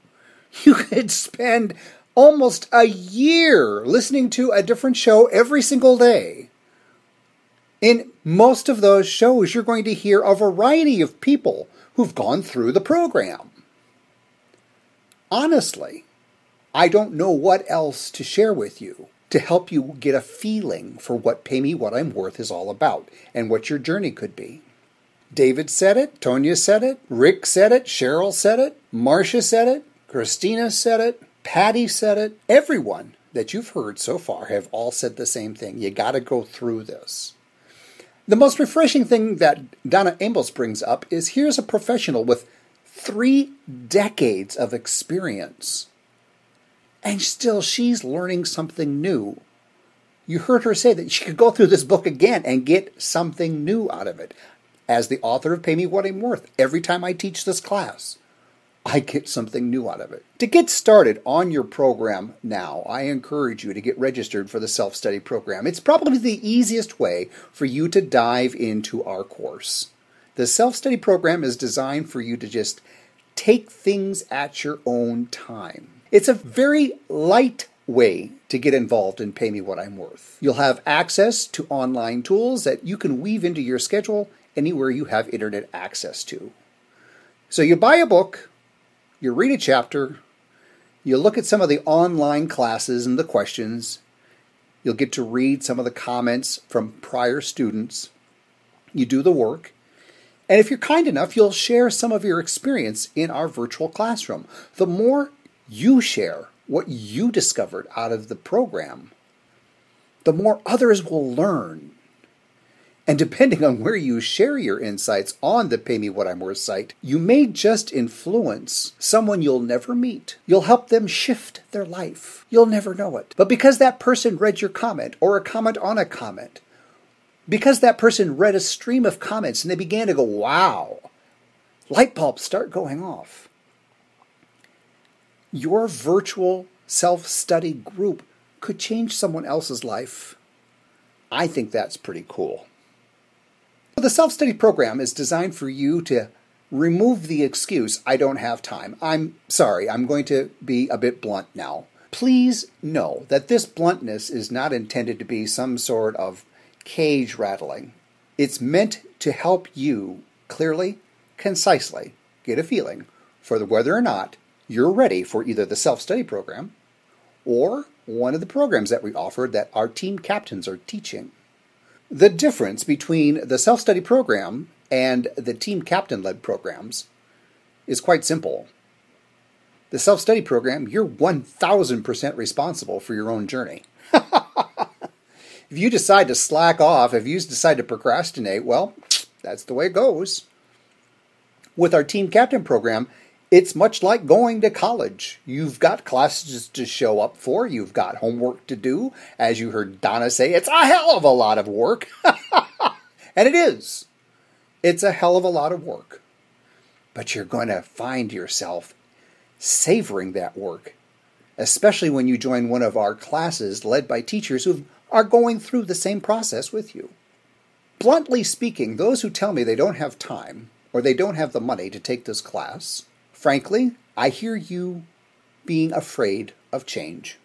B: You could spend almost a year listening to a different show every single day. In most of those shows, you're going to hear a variety of people who've gone through the program. Honestly, I don't know what else to share with you to help you get a feeling for what Pay Me What I'm Worth is all about and what your journey could be. David said it, Tonya said it, Rick said it, Cheryl said it, Marcia said it, Christina said it, Patty said it. Everyone that you've heard so far have all said the same thing. You got to go through this. The most refreshing thing that Donna Amos brings up is here's a professional with three decades of experience, and still she's learning something new. You heard her say that she could go through this book again and get something new out of it. As the author of Pay Me What I'm Worth, every time I teach this class, I get something new out of it. To get started on your program now, I encourage you to get registered for the self study program. It's probably the easiest way for you to dive into our course. The self study program is designed for you to just take things at your own time. It's a very light way to get involved and Pay Me What I'm Worth. You'll have access to online tools that you can weave into your schedule anywhere you have internet access to. So you buy a book you read a chapter, you look at some of the online classes and the questions, you'll get to read some of the comments from prior students, you do the work, and if you're kind enough, you'll share some of your experience in our virtual classroom. The more you share what you discovered out of the program, the more others will learn and depending on where you share your insights on the Pay Me What I'm Worth site, you may just influence someone you'll never meet. You'll help them shift their life. You'll never know it. But because that person read your comment or a comment on a comment, because that person read a stream of comments and they began to go, wow, light bulbs start going off. Your virtual self study group could change someone else's life. I think that's pretty cool. The self study program is designed for you to remove the excuse, I don't have time. I'm sorry, I'm going to be a bit blunt now. Please know that this bluntness is not intended to be some sort of cage rattling. It's meant to help you clearly, concisely get a feeling for whether or not you're ready for either the self study program or one of the programs that we offer that our team captains are teaching. The difference between the self study program and the team captain led programs is quite simple. The self study program, you're 1000% responsible for your own journey. if you decide to slack off, if you decide to procrastinate, well, that's the way it goes. With our team captain program, it's much like going to college. You've got classes to show up for, you've got homework to do. As you heard Donna say, it's a hell of a lot of work. and it is. It's a hell of a lot of work. But you're going to find yourself savoring that work, especially when you join one of our classes led by teachers who are going through the same process with you. Bluntly speaking, those who tell me they don't have time or they don't have the money to take this class Frankly, I hear you being afraid of change.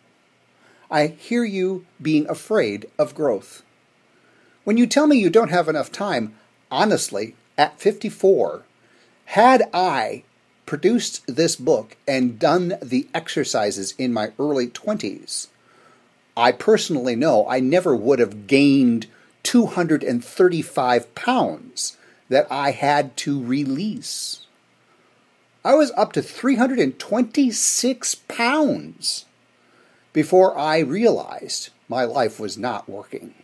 B: I hear you being afraid of growth. When you tell me you don't have enough time, honestly, at 54, had I produced this book and done the exercises in my early 20s, I personally know I never would have gained 235 pounds that I had to release. I was up to 326 pounds before I realized my life was not working.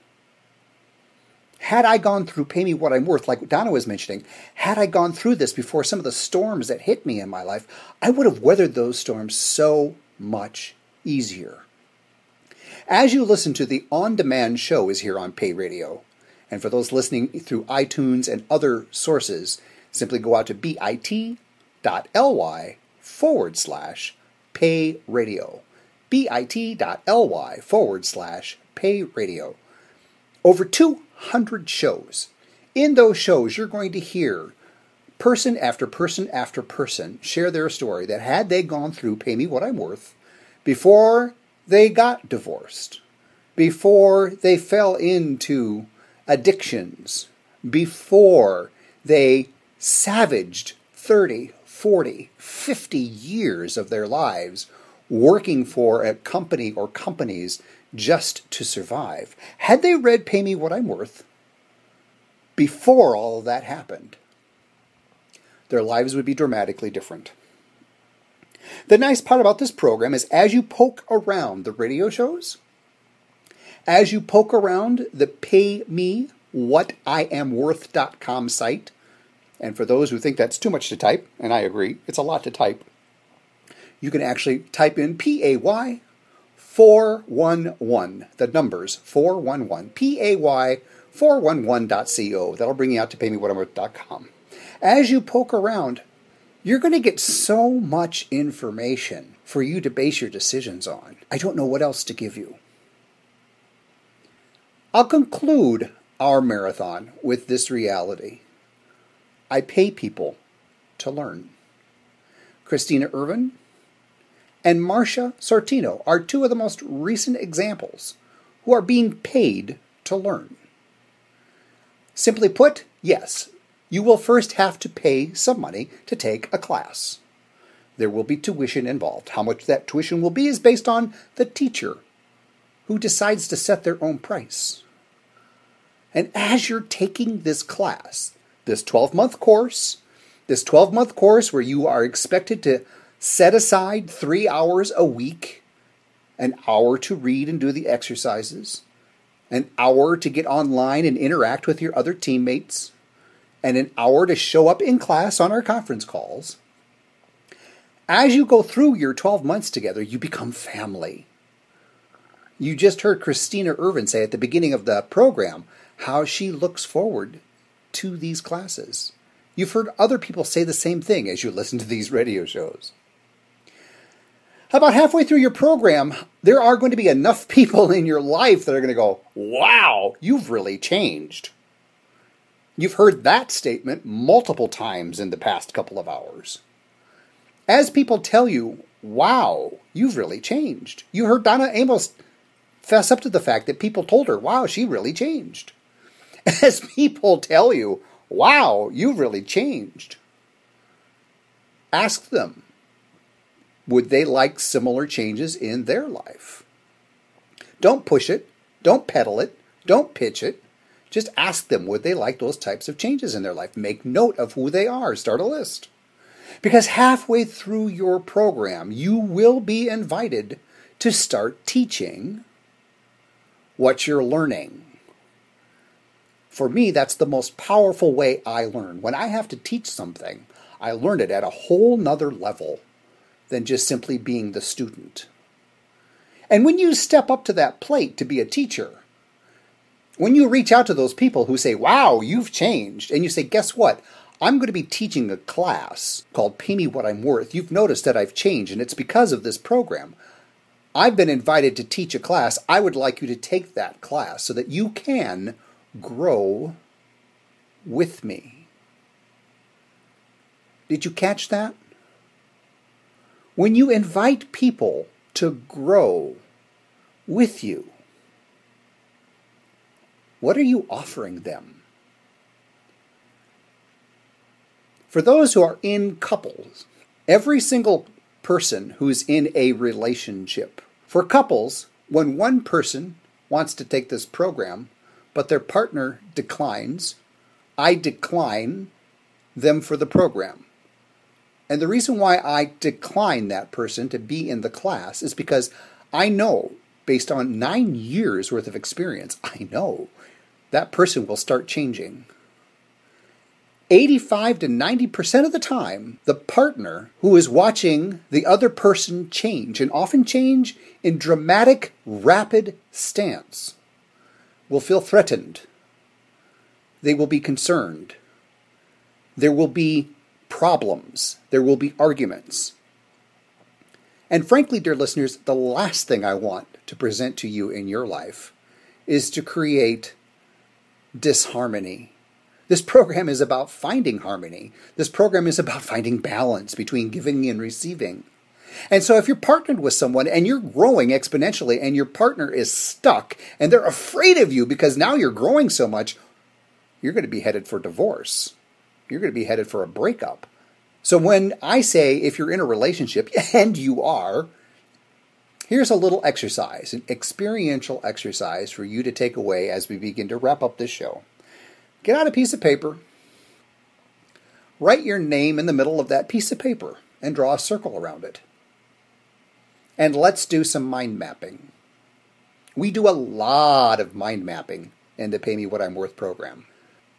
B: Had I gone through Pay Me What I'm Worth, like Donna was mentioning, had I gone through this before some of the storms that hit me in my life, I would have weathered those storms so much easier. As you listen to the on demand show is here on Pay Radio. And for those listening through iTunes and other sources, simply go out to bit bit.ly forward slash pay radio. bit.ly forward slash pay radio. Over 200 shows. In those shows, you're going to hear person after person after person share their story that had they gone through Pay Me What I'm Worth before they got divorced, before they fell into addictions, before they savaged 30, 40, 50 years of their lives working for a company or companies just to survive. Had they read Pay Me What I'm Worth before all of that happened, their lives would be dramatically different. The nice part about this program is as you poke around the radio shows, as you poke around the pay me what I am worth.com site, and for those who think that's too much to type, and I agree, it's a lot to type, you can actually type in P A Y 411, the numbers 411, P A Y 411.co. That'll bring you out to paymewhatimworth.com. As you poke around, you're going to get so much information for you to base your decisions on. I don't know what else to give you. I'll conclude our marathon with this reality. I pay people to learn. Christina Irvin and Marcia Sortino are two of the most recent examples who are being paid to learn. Simply put, yes, you will first have to pay some money to take a class. There will be tuition involved. How much that tuition will be is based on the teacher who decides to set their own price. And as you're taking this class, this 12 month course, this 12 month course where you are expected to set aside three hours a week, an hour to read and do the exercises, an hour to get online and interact with your other teammates, and an hour to show up in class on our conference calls. As you go through your 12 months together, you become family. You just heard Christina Irvin say at the beginning of the program how she looks forward to these classes. You've heard other people say the same thing as you listen to these radio shows. About halfway through your program, there are going to be enough people in your life that are going to go, Wow, you've really changed. You've heard that statement multiple times in the past couple of hours. As people tell you, Wow, you've really changed. You heard Donna Amos fess up to the fact that people told her, Wow, she really changed. As people tell you, Wow, you've really changed. Ask them, would they like similar changes in their life? Don't push it, don't pedal it, don't pitch it. Just ask them would they like those types of changes in their life. Make note of who they are, start a list. Because halfway through your program, you will be invited to start teaching what you're learning. For me, that's the most powerful way I learn. When I have to teach something, I learn it at a whole nother level than just simply being the student. And when you step up to that plate to be a teacher, when you reach out to those people who say, Wow, you've changed, and you say, Guess what? I'm going to be teaching a class called Pay Me What I'm Worth. You've noticed that I've changed, and it's because of this program. I've been invited to teach a class. I would like you to take that class so that you can grow with me. Did you catch that? When you invite people to grow with you, what are you offering them? For those who are in couples, every single person who's in a relationship, for couples, when one person wants to take this program, but their partner declines, I decline them for the program. And the reason why I decline that person to be in the class is because I know, based on nine years worth of experience, I know that person will start changing. 85 to 90% of the time, the partner who is watching the other person change, and often change in dramatic, rapid stance, will feel threatened. They will be concerned. There will be problems, there will be arguments. And frankly, dear listeners, the last thing I want to present to you in your life is to create disharmony. This program is about finding harmony. This program is about finding balance between giving and receiving. And so, if you're partnered with someone and you're growing exponentially and your partner is stuck and they're afraid of you because now you're growing so much, you're going to be headed for divorce you're going to be headed for a breakup. So when I say if you're in a relationship, and you are, here's a little exercise, an experiential exercise for you to take away as we begin to wrap up this show. Get out a piece of paper. write your name in the middle of that piece of paper and draw a circle around it. And let's do some mind mapping. We do a lot of mind mapping in the Pay Me What I'm Worth program.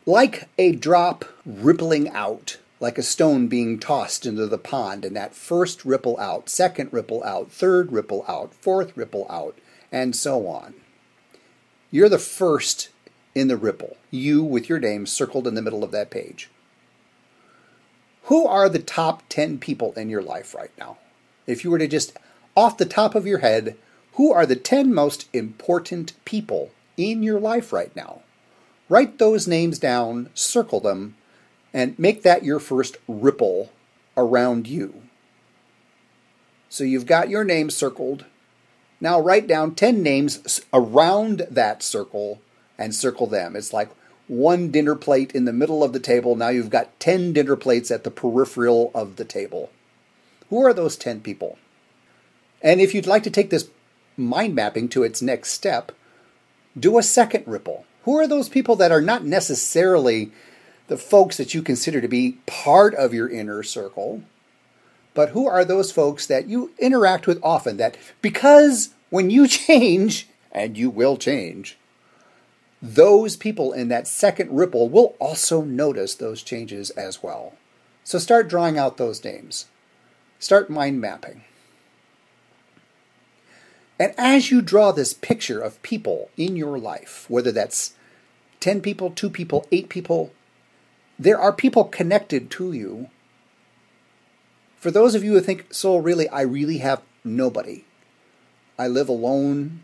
B: Like a drop rippling out, like a stone being tossed into the pond, and that first ripple out, second ripple out, third ripple out, fourth ripple out, and so on. You're the first in the ripple, you with your name circled in the middle of that page. Who are the top 10 people in your life right now? If you were to just, off the top of your head, who are the 10 most important people in your life right now? Write those names down, circle them, and make that your first ripple around you. So you've got your name circled. Now write down 10 names around that circle and circle them. It's like one dinner plate in the middle of the table. Now you've got 10 dinner plates at the peripheral of the table. Who are those 10 people? And if you'd like to take this mind mapping to its next step, do a second ripple. Who are those people that are not necessarily the folks that you consider to be part of your inner circle, but who are those folks that you interact with often that because when you change, and you will change, those people in that second ripple will also notice those changes as well. So start drawing out those names. Start mind mapping. And as you draw this picture of people in your life, whether that's 10 people, 2 people, 8 people, there are people connected to you. For those of you who think, so really, I really have nobody. I live alone.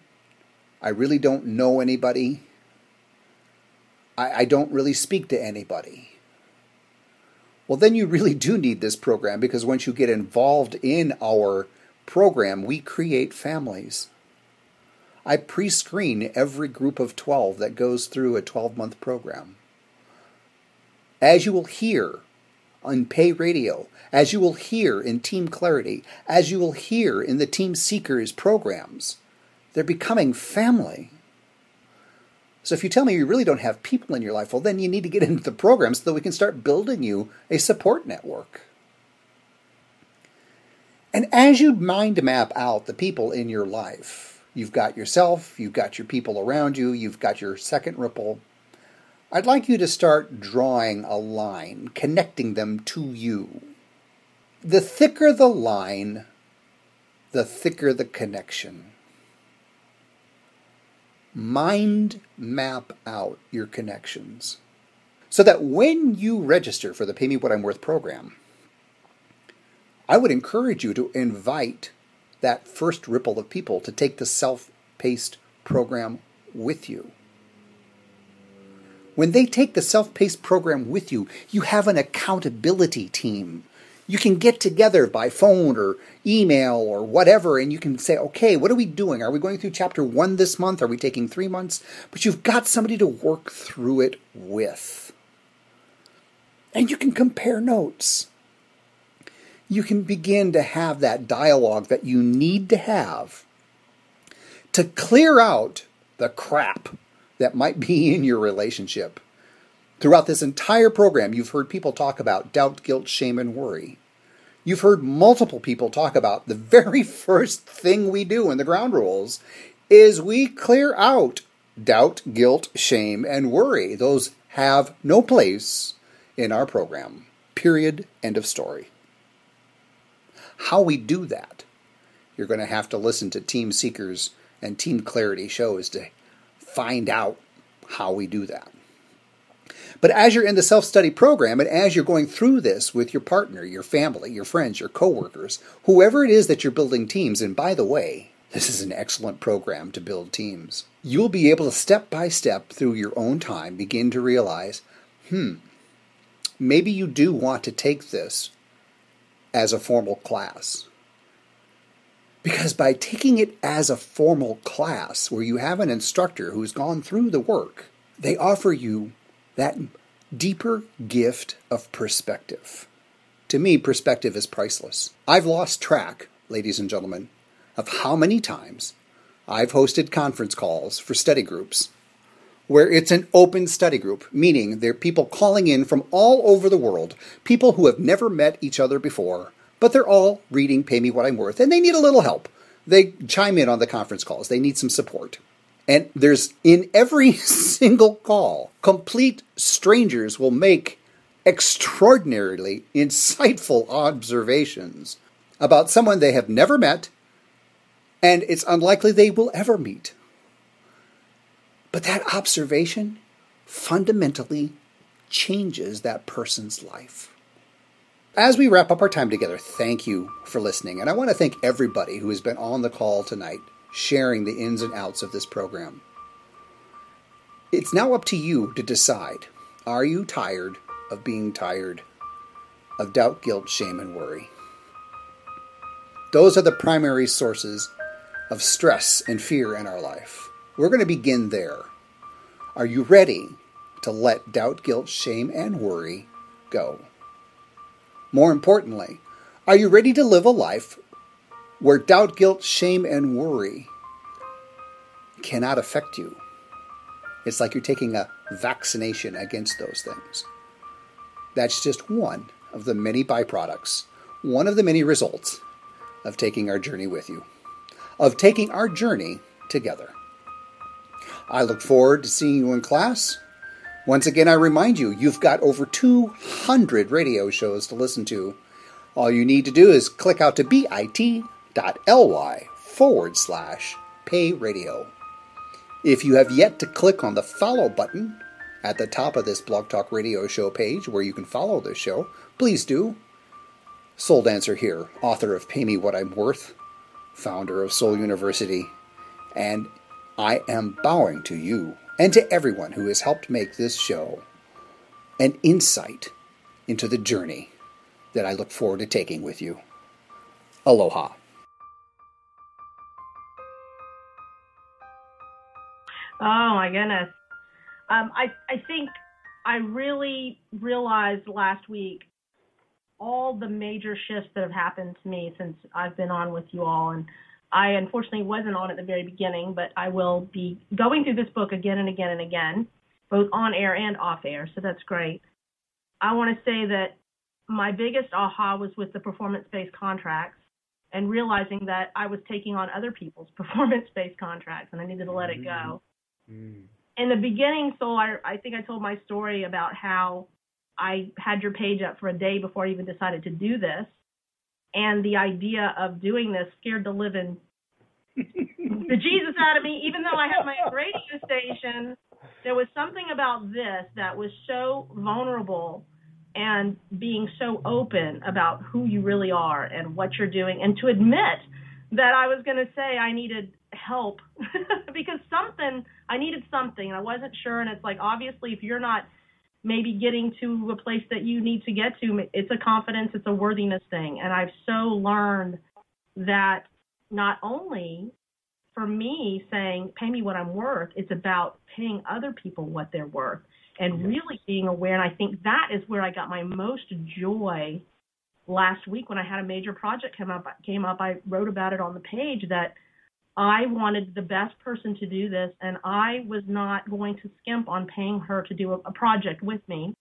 B: I really don't know anybody. I, I don't really speak to anybody. Well, then you really do need this program because once you get involved in our program, we create families. I pre screen every group of 12 that goes through a 12 month program. As you will hear on Pay Radio, as you will hear in Team Clarity, as you will hear in the Team Seekers programs, they're becoming family. So if you tell me you really don't have people in your life, well, then you need to get into the program so that we can start building you a support network. And as you mind map out the people in your life, you've got yourself, you've got your people around you, you've got your second ripple. I'd like you to start drawing a line, connecting them to you. The thicker the line, the thicker the connection mind map out your connections so that when you register for the Pay Me What I'm Worth program, I would encourage you to invite that first ripple of people to take the self paced program with you. When they take the self paced program with you, you have an accountability team. You can get together by phone or email or whatever and you can say okay what are we doing? Are we going through chapter one this month? Are we taking three months? But you've got somebody to work through it with. And you can compare notes you can begin to have that dialogue that you need to have to clear out the crap that might be in your relationship Throughout this entire program, you've heard people talk about doubt, guilt, shame, and worry. You've heard multiple people talk about the very first thing we do in the ground rules is we clear out doubt, guilt, shame, and worry. Those have no place in our program. Period. End of story. How we do that, you're going to have to listen to Team Seekers and Team Clarity shows to find out how we do that. But as you're in the self study program and as you're going through this with your partner, your family, your friends, your coworkers, whoever it is that you're building teams, and by the way, this is an excellent program to build teams. You'll be able to step by step through your own time begin to realize, hmm, maybe you do want to take this as a formal class. Because by taking it as a formal class where you have an instructor who's gone through the work, they offer you that deeper gift of perspective. To me, perspective is priceless. I've lost track, ladies and gentlemen, of how many times I've hosted conference calls for study groups where it's an open study group, meaning there are people calling in from all over the world, people who have never met each other before, but they're all reading Pay Me What I'm Worth, and they need a little help. They chime in on the conference calls, they need some support. And there's in every single call, complete strangers will make extraordinarily insightful observations about someone they have never met, and it's unlikely they will ever meet. But that observation fundamentally changes that person's life. As we wrap up our time together, thank you for listening. And I want to thank everybody who has been on the call tonight, sharing the ins and outs of this program. It's now up to you to decide are you tired of being tired of doubt, guilt, shame, and worry? Those are the primary sources of stress and fear in our life. We're going to begin there. Are you ready to let doubt, guilt, shame, and worry go? More importantly, are you ready to live a life where doubt, guilt, shame, and worry cannot affect you? It's like you're taking a vaccination against those things. That's just one of the many byproducts, one of the many results of taking our journey with you, of taking our journey together. I look forward to seeing you in class. Once again, I remind you, you've got over 200 radio shows to listen to. All you need to do is click out to bit.ly forward slash pay radio. If you have yet to click on the follow button at the top of this Blog Talk Radio Show page where you can follow this show, please do. Soul Dancer here, author of Pay Me What I'm Worth, founder of Soul University, and I am bowing to you and to everyone who has helped make this show an insight into the journey that I look forward to taking with you. Aloha.
S: Oh my goodness. Um, I I think I really realized last week all the major shifts that have happened to me since I've been on with you all, and I unfortunately wasn't on at the very beginning, but I will be going through this book again and again and again, both on air and off air. So that's great. I want to say that my biggest aha was with the performance based contracts and realizing that I was taking on other people's performance based contracts and I needed to let it go.
B: Mm.
S: In the beginning, so I, I think I told my story about how I had your page up for a day before I even decided to do this. And the idea of doing this scared the living the Jesus out of me, even though I have my own radio station. There was something about this that was so vulnerable and being so open about who you really are and what you're doing, and to admit that I was going to say I needed help because something, I needed something, and I wasn't sure. And it's like, obviously, if you're not maybe getting to a place that you need to get to, it's a confidence, it's a worthiness thing. And I've so learned that not only for me saying, pay me what I'm worth, it's about paying other people what they're worth and yes. really being aware. And I think that is where I got my most joy last week when I had a major project come up. Came up, I wrote about it on the page that I wanted the best person to do this, and I was not going to skimp on paying her to do a, a project with me.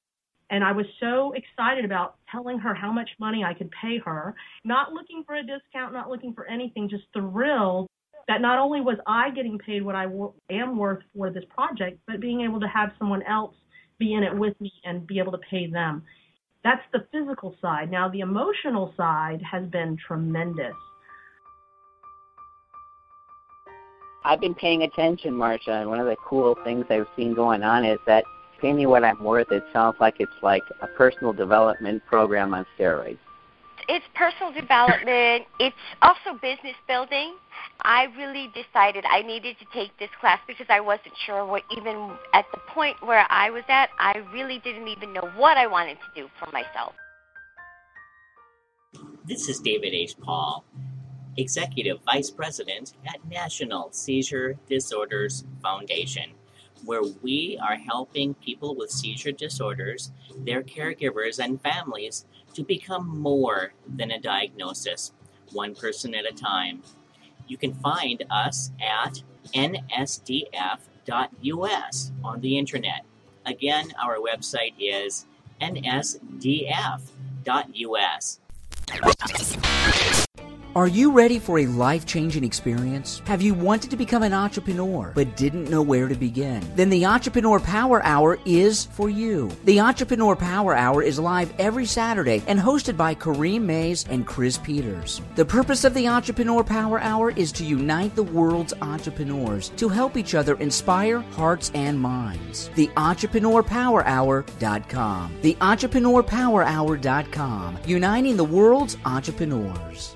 S: And I was so excited about telling her how much money I could pay her, not looking for a discount, not looking for anything, just thrilled that not only was I getting paid what I w- am worth for this project, but being able to have someone else be in it with me and be able to pay them. That's the physical side. Now, the emotional side has been tremendous.
D: I've been paying attention, Marcia, and one of the cool things I've seen going on is that Pay Me What I'm Worth, it sounds like it's like a personal development program on steroids.
G: It's personal development. it's also business building. I really decided I needed to take this class because I wasn't sure what even at the point where I was at, I really didn't even know what I wanted to do for myself.
T: This is David H. Paul, Executive Vice President at National Seizure Disorders Foundation, where we are helping people with seizure disorders, their caregivers, and families to become more than a diagnosis, one person at a time. You can find us at nsdf.us on the internet. Again, our website is nsdf.us.
U: Are you ready for a life changing experience? Have you wanted to become an entrepreneur but didn't know where to begin? Then the Entrepreneur Power Hour is for you. The Entrepreneur Power Hour is live every Saturday and hosted by Kareem Mays and Chris Peters. The purpose of the Entrepreneur Power Hour is to unite the world's entrepreneurs to help each other inspire hearts and minds. The Entrepreneur Power EntrepreneurPowerHour.com. The Entrepreneur Power EntrepreneurPowerHour.com. Uniting the world's entrepreneurs.